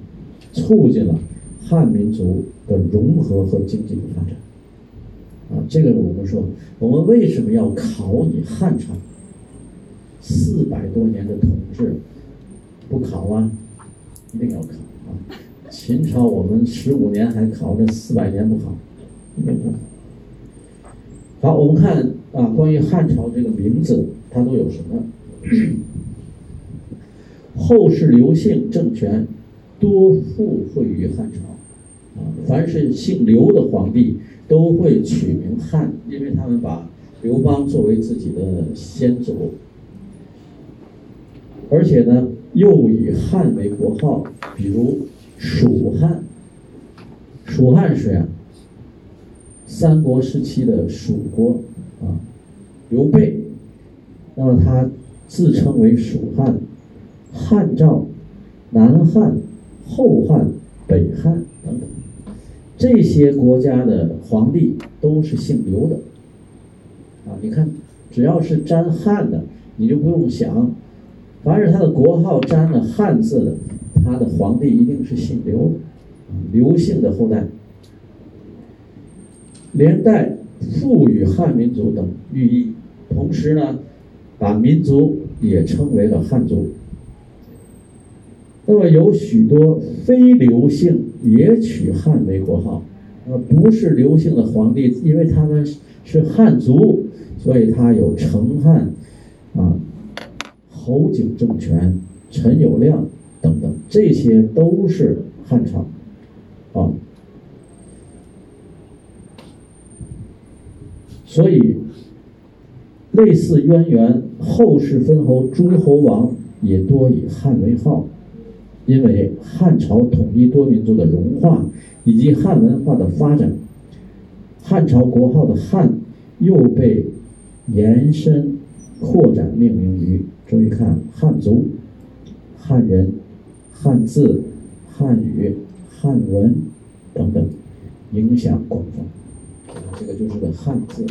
Speaker 1: 促进了汉民族的融合和经济的发展。啊，这个我们说，我们为什么要考你汉朝？四百多年的统治，不考啊？一定要考啊！秦朝我们十五年还考，这四百年不考，一定不考。好，我们看啊，关于汉朝这个名字，它都有什么？后世刘姓政权多附会于汉朝，啊，凡是姓刘的皇帝都会取名汉，因为他们把刘邦作为自己的先祖，而且呢，又以汉为国号，比如蜀汉。蜀汉是谁啊，三国时期的蜀国啊，刘备，那么他自称为蜀汉、汉赵、南汉、后汉、北汉等等，这些国家的皇帝都是姓刘的啊。你看，只要是沾汉的，你就不用想，凡是他的国号沾了汉字的，他的皇帝一定是姓刘。刘姓的后代，连带赋予汉民族等寓意，同时呢，把民族也称为了汉族。那么有许多非刘姓也取汉为国号，呃，不是刘姓的皇帝，因为他们是汉族，所以他有成汉、啊侯景政权、陈友谅等等，这些都是汉朝。啊，所以类似渊源，后世分侯诸侯王也多以汉为号，因为汉朝统一多民族的融化以及汉文化的发展，汉朝国号的汉又被延伸扩展命名于，注意看汉族、汉人、汉字、汉语。汉文等等，影响广泛。这个就是个汉字。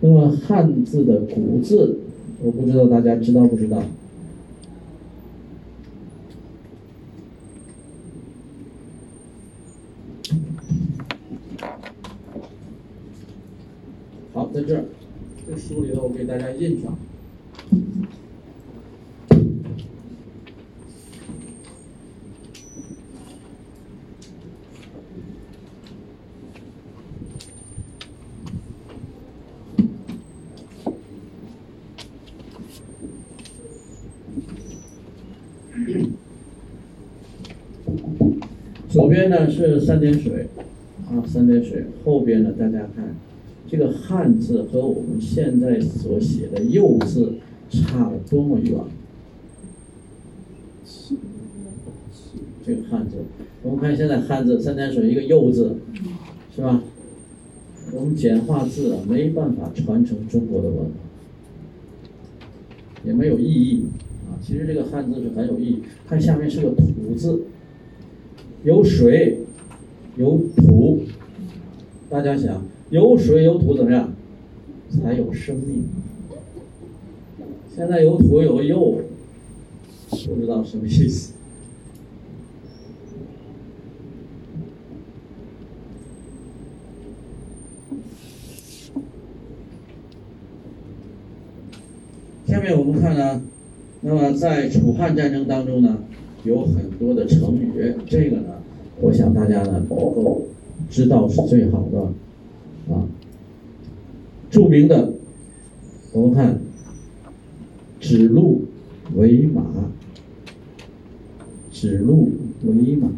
Speaker 1: 那么汉字的古字，我不知道大家知道不知道？好，在这儿，这书里头我给大家印上。左边呢是三点水，啊，三点水。后边呢，大家看，这个汉字和我们现在所写的“右”字差了多么远。这个汉字，我们看现在汉字三点水一个“右”字，是吧？我们简化字啊，没办法传承中国的文化，也没有意义啊。其实这个汉字是很有意义。看下面是个“土”字。有水，有土，大家想，有水有土怎么样？才有生命。现在有土有肉，不知道什么意思。下面我们看呢，那么在楚汉战争当中呢？有很多的成语，这个呢，我想大家呢能够知道是最好的啊。著名的，我们看“指鹿为马”，“指鹿为马”。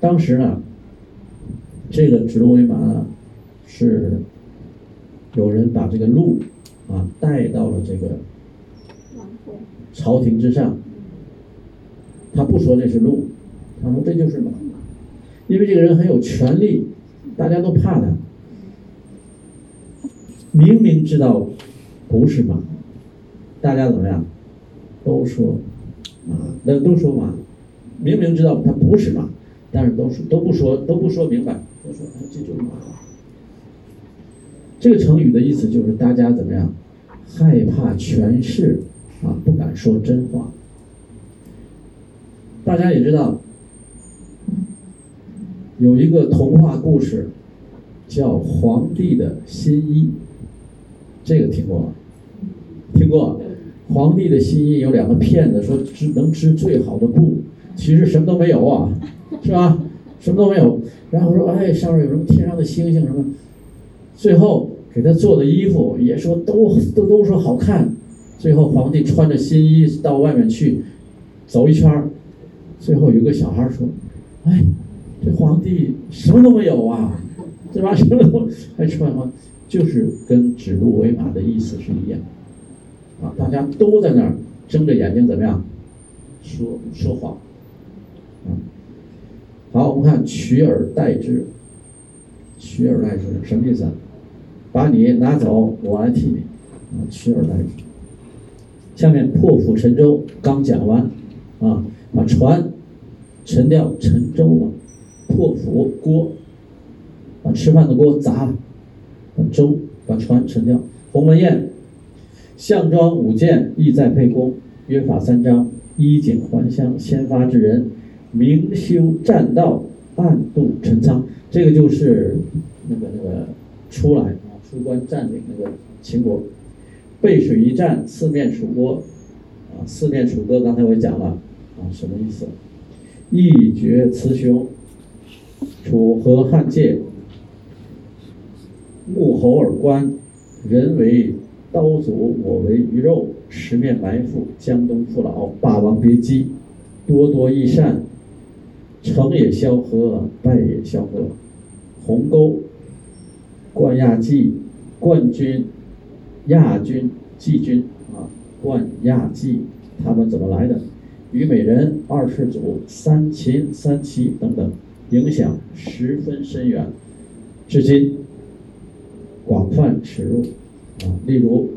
Speaker 1: 当时呢，这个“指鹿为马”呢是。有人把这个鹿啊带到了这个朝廷之上，他不说这是鹿，他说这就是马，因为这个人很有权力，大家都怕他。明明知道不是马，大家怎么样？都说马，那都说马，明明知道他不是马，但是都说都不说都不说明白，都说这就是马。这个成语的意思就是大家怎么样，害怕权势啊，不敢说真话。大家也知道，有一个童话故事叫《皇帝的新衣》，这个听过吗？听过。皇帝的新衣有两个骗子说织能织最好的布，其实什么都没有啊，是吧？什么都没有。然后说哎，上面有什么天上的星星什么。最后给他做的衣服也说都都都说好看，最后皇帝穿着新衣到外面去走一圈儿，最后有个小孩说：“哎，这皇帝什么都没有啊，对吧？什么都还穿吗？就是跟指鹿为马的意思是一样，啊，大家都在那儿睁着眼睛怎么样说说谎，啊，好，我们看取而代之，取而代之什么意思啊？把你拿走，我来替你，取而代之。下面破釜沉舟刚讲完，啊，把船沉掉，沉舟嘛，破釜锅，把吃饭的锅砸了，把舟把船沉掉。鸿门宴，项庄舞剑，意在沛公，约法三章，衣锦还乡，先发制人，明修栈道，暗度陈仓。这个就是那个那个出来，出关占领那个秦国。背水一战，四面楚歌，啊，四面楚歌，刚才我也讲了，啊，什么意思？一决雌雄，楚河汉界，穆侯尔关，人为刀俎，我为鱼肉，十面埋伏，江东父老，霸王别姬，多多益善，成也萧何，败也萧何，鸿沟，冠亚季，冠军。亚军、季军啊，冠亚季，他们怎么来的？虞美人、二世祖、三秦、三齐等等，影响十分深远，至今广泛耻辱啊。例如，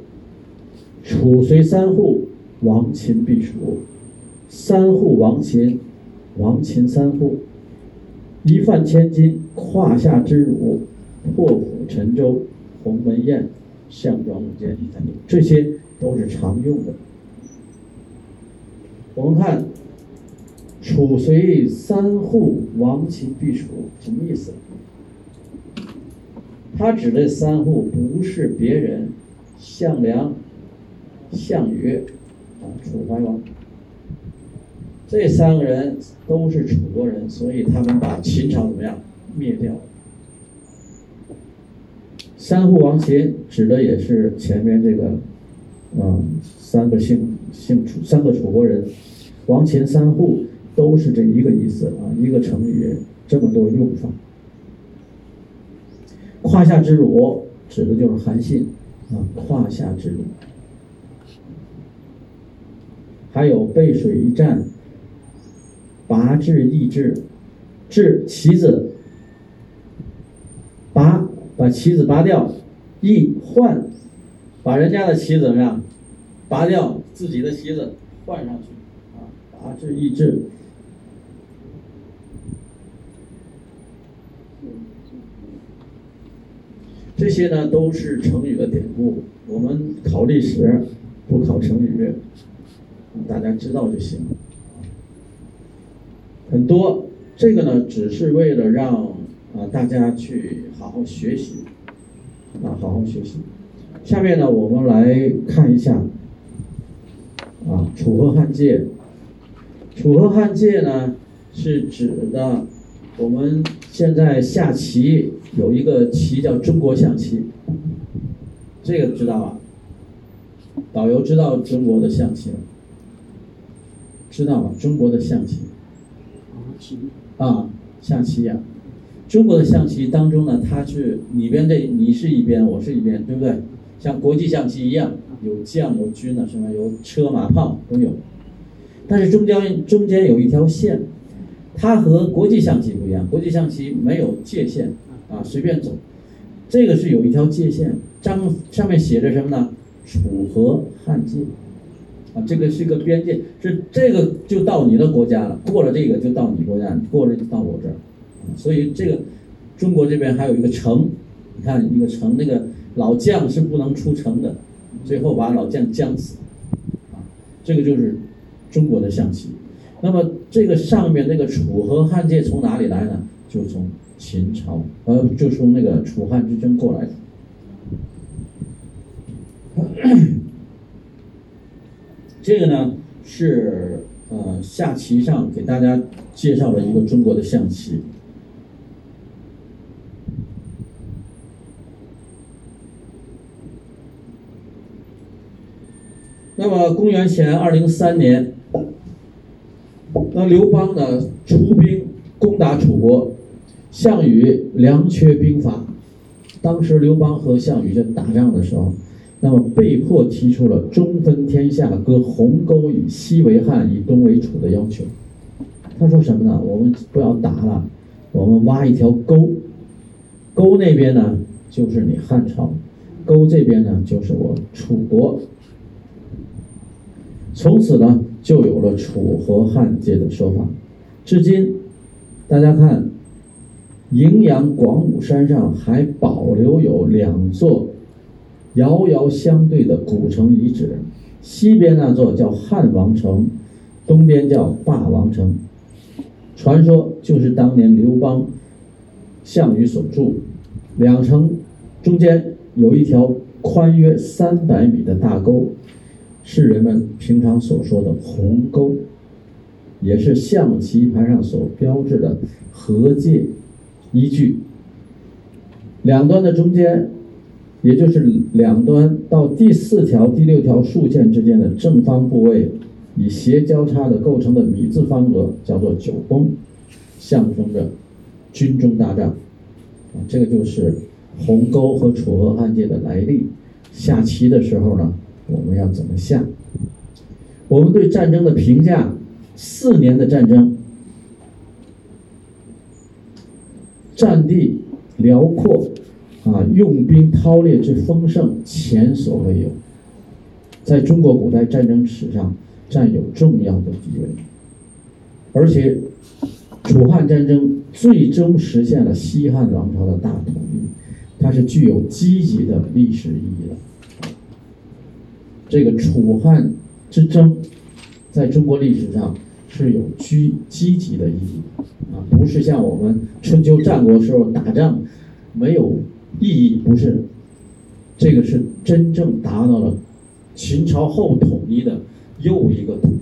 Speaker 1: 楚随三户，亡秦必楚；三户亡秦，亡秦三户；一饭千金，胯下之辱；破釜沉舟，鸿门宴。项庄舞剑，这些都是常用的。我们看“楚随三户，亡秦必楚”什么意思？他指的三户不是别人，项梁、项羽啊，楚怀王，这三个人都是楚国人，所以他们把秦朝怎么样灭掉？三户亡秦指的也是前面这个，嗯，三个姓姓楚三个楚国人，亡秦三户都是这一个意思啊，一个成语这么多用法。胯下之辱指的就是韩信啊，胯下之辱。还有背水一战，拔智易志，智棋子，把旗子拔掉，一换，把人家的旗子怎么样？拔掉自己的旗子换上去，啊，拔智易志。这些呢都是成语的典故。我们考历史不考成语，大家知道就行。很多这个呢，只是为了让。啊，大家去好好学习，啊，好好学习。下面呢，我们来看一下，啊，楚河汉界。楚河汉界呢，是指的我们现在下棋有一个棋叫中国象棋，这个知道吧？导游知道中国的象棋吗？知道吧？中国的象棋。啊，象棋呀。中国的象棋当中呢，它是里边这你是一边，我是一边，对不对？像国际象棋一样，有将有军的，什么有车马炮都有。但是中间中间有一条线，它和国际象棋不一样。国际象棋没有界限啊，随便走。这个是有一条界限，章上面写着什么呢？楚河汉界啊，这个是个边界，是这个就到你的国家了，过了这个就到你国家，过了就到我这儿。所以这个中国这边还有一个城，你看一个城，那个老将是不能出城的，最后把老将将死，啊，这个就是中国的象棋。那么这个上面那个楚河汉界从哪里来呢？就从秦朝，呃，就从那个楚汉之争过来的。这个呢是呃下棋上给大家介绍了一个中国的象棋。那么公元前二零三年，那刘邦呢出兵攻打楚国，项羽粮缺兵乏，当时刘邦和项羽在打仗的时候，那么被迫提出了中分天下，割鸿沟，以西为汉，以东为楚的要求。他说什么呢？我们不要打了，我们挖一条沟，沟那边呢就是你汉朝，沟这边呢就是我楚国。从此呢，就有了楚河汉界的说法。至今，大家看，荥阳广武山上还保留有两座遥遥相对的古城遗址，西边那座叫汉王城，东边叫霸王城。传说就是当年刘邦、项羽所筑，两城中间有一条宽约三百米的大沟，是人们平常所说的鸿沟，也是象棋盘上所标志的河界依据。两端的中间，也就是两端到第四条、第六条竖线之间的正方部位。以斜交叉的构成的米字方格叫做九宫，象征着军中大战。啊，这个就是鸿沟和楚河汉界的来历。下棋的时候呢，我们要怎么下？我们对战争的评价：四年的战争，战地辽阔，啊，用兵韬略之丰盛前所未有，在中国古代战争史上。占有重要的地位，而且楚汉战争最终实现了西汉王朝的大统一，它是具有积极的历史意义的。这个楚汉之争，在中国历史上是有积积极的意义啊，不是像我们春秋战国时候打仗没有意义，不是，这个是真正达到了秦朝后统一的。又一个统一，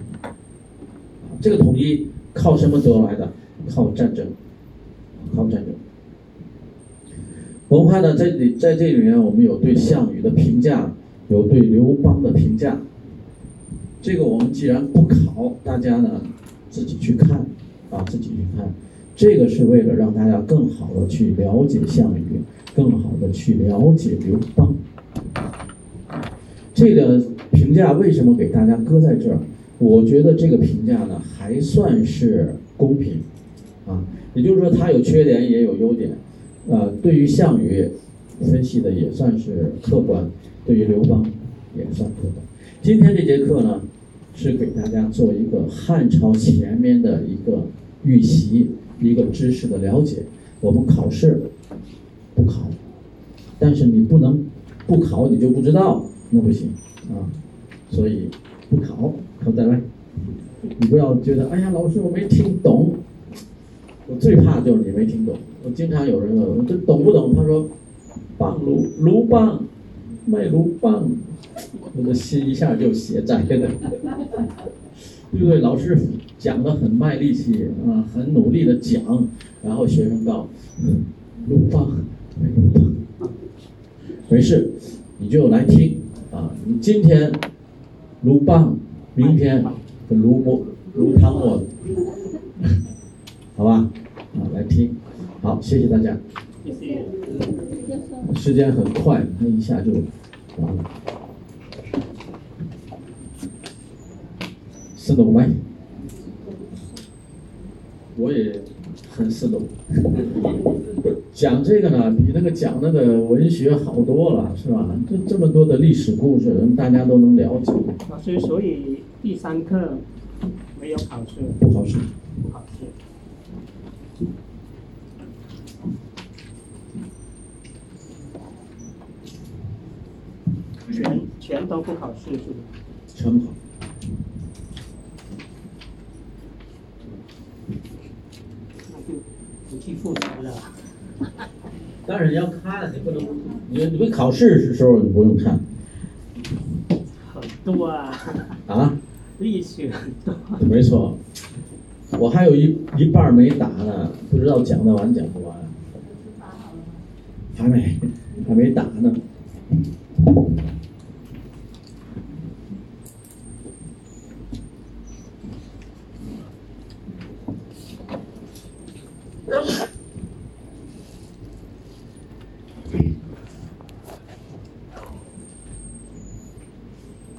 Speaker 1: 这个统一靠什么得来的？靠战争，靠战争。文化呢，在里在这里面，我们有对项羽的评价，有对刘邦的评价。这个我们既然不考，大家呢自己去看，啊，自己去看。这个是为了让大家更好的去了解项羽，更好的去了解刘邦。这个评价为什么给大家搁在这儿？我觉得这个评价呢还算是公平，啊，也就是说他有缺点也有优点，呃，对于项羽分析的也算是客观，对于刘邦也算不懂。今天这节课呢是给大家做一个汉朝前面的一个预习，一个知识的了解。我们考试不考，但是你不能不考，你就不知道。那不行啊，所以不考，考再来。你不要觉得，哎呀，老师我没听懂。我最怕就是你没听懂。我经常有人问我，这懂不懂？他说，棒卢卢棒，卖卢棒，我的心一下就血在了，对不对？老师讲的很卖力气啊，很努力的讲，然后学生告，卢棒，卖卢棒，没事，你就来听。啊，你今天撸棒，明天撸摸撸汤我，好吧？啊，来听，好，谢谢大家。时间很快，它一下就。是的，我我也。很似懂，讲这个呢，比那个讲那个文学好多了，是吧？这这么多的历史故事，大家都能了解。
Speaker 3: 老师，所以第三课没有考试？
Speaker 1: 不考试。
Speaker 3: 不考试。全全都不考试是吧？
Speaker 1: 全不考。
Speaker 3: 去复习了，
Speaker 1: 但是你要看，你不能，你你不考试的时候你不用看。
Speaker 3: 很多啊。
Speaker 1: 啊？
Speaker 3: 历史很多。
Speaker 1: 没错，我还有一一半没答呢，不知道讲得完讲不完。还没，还没答呢。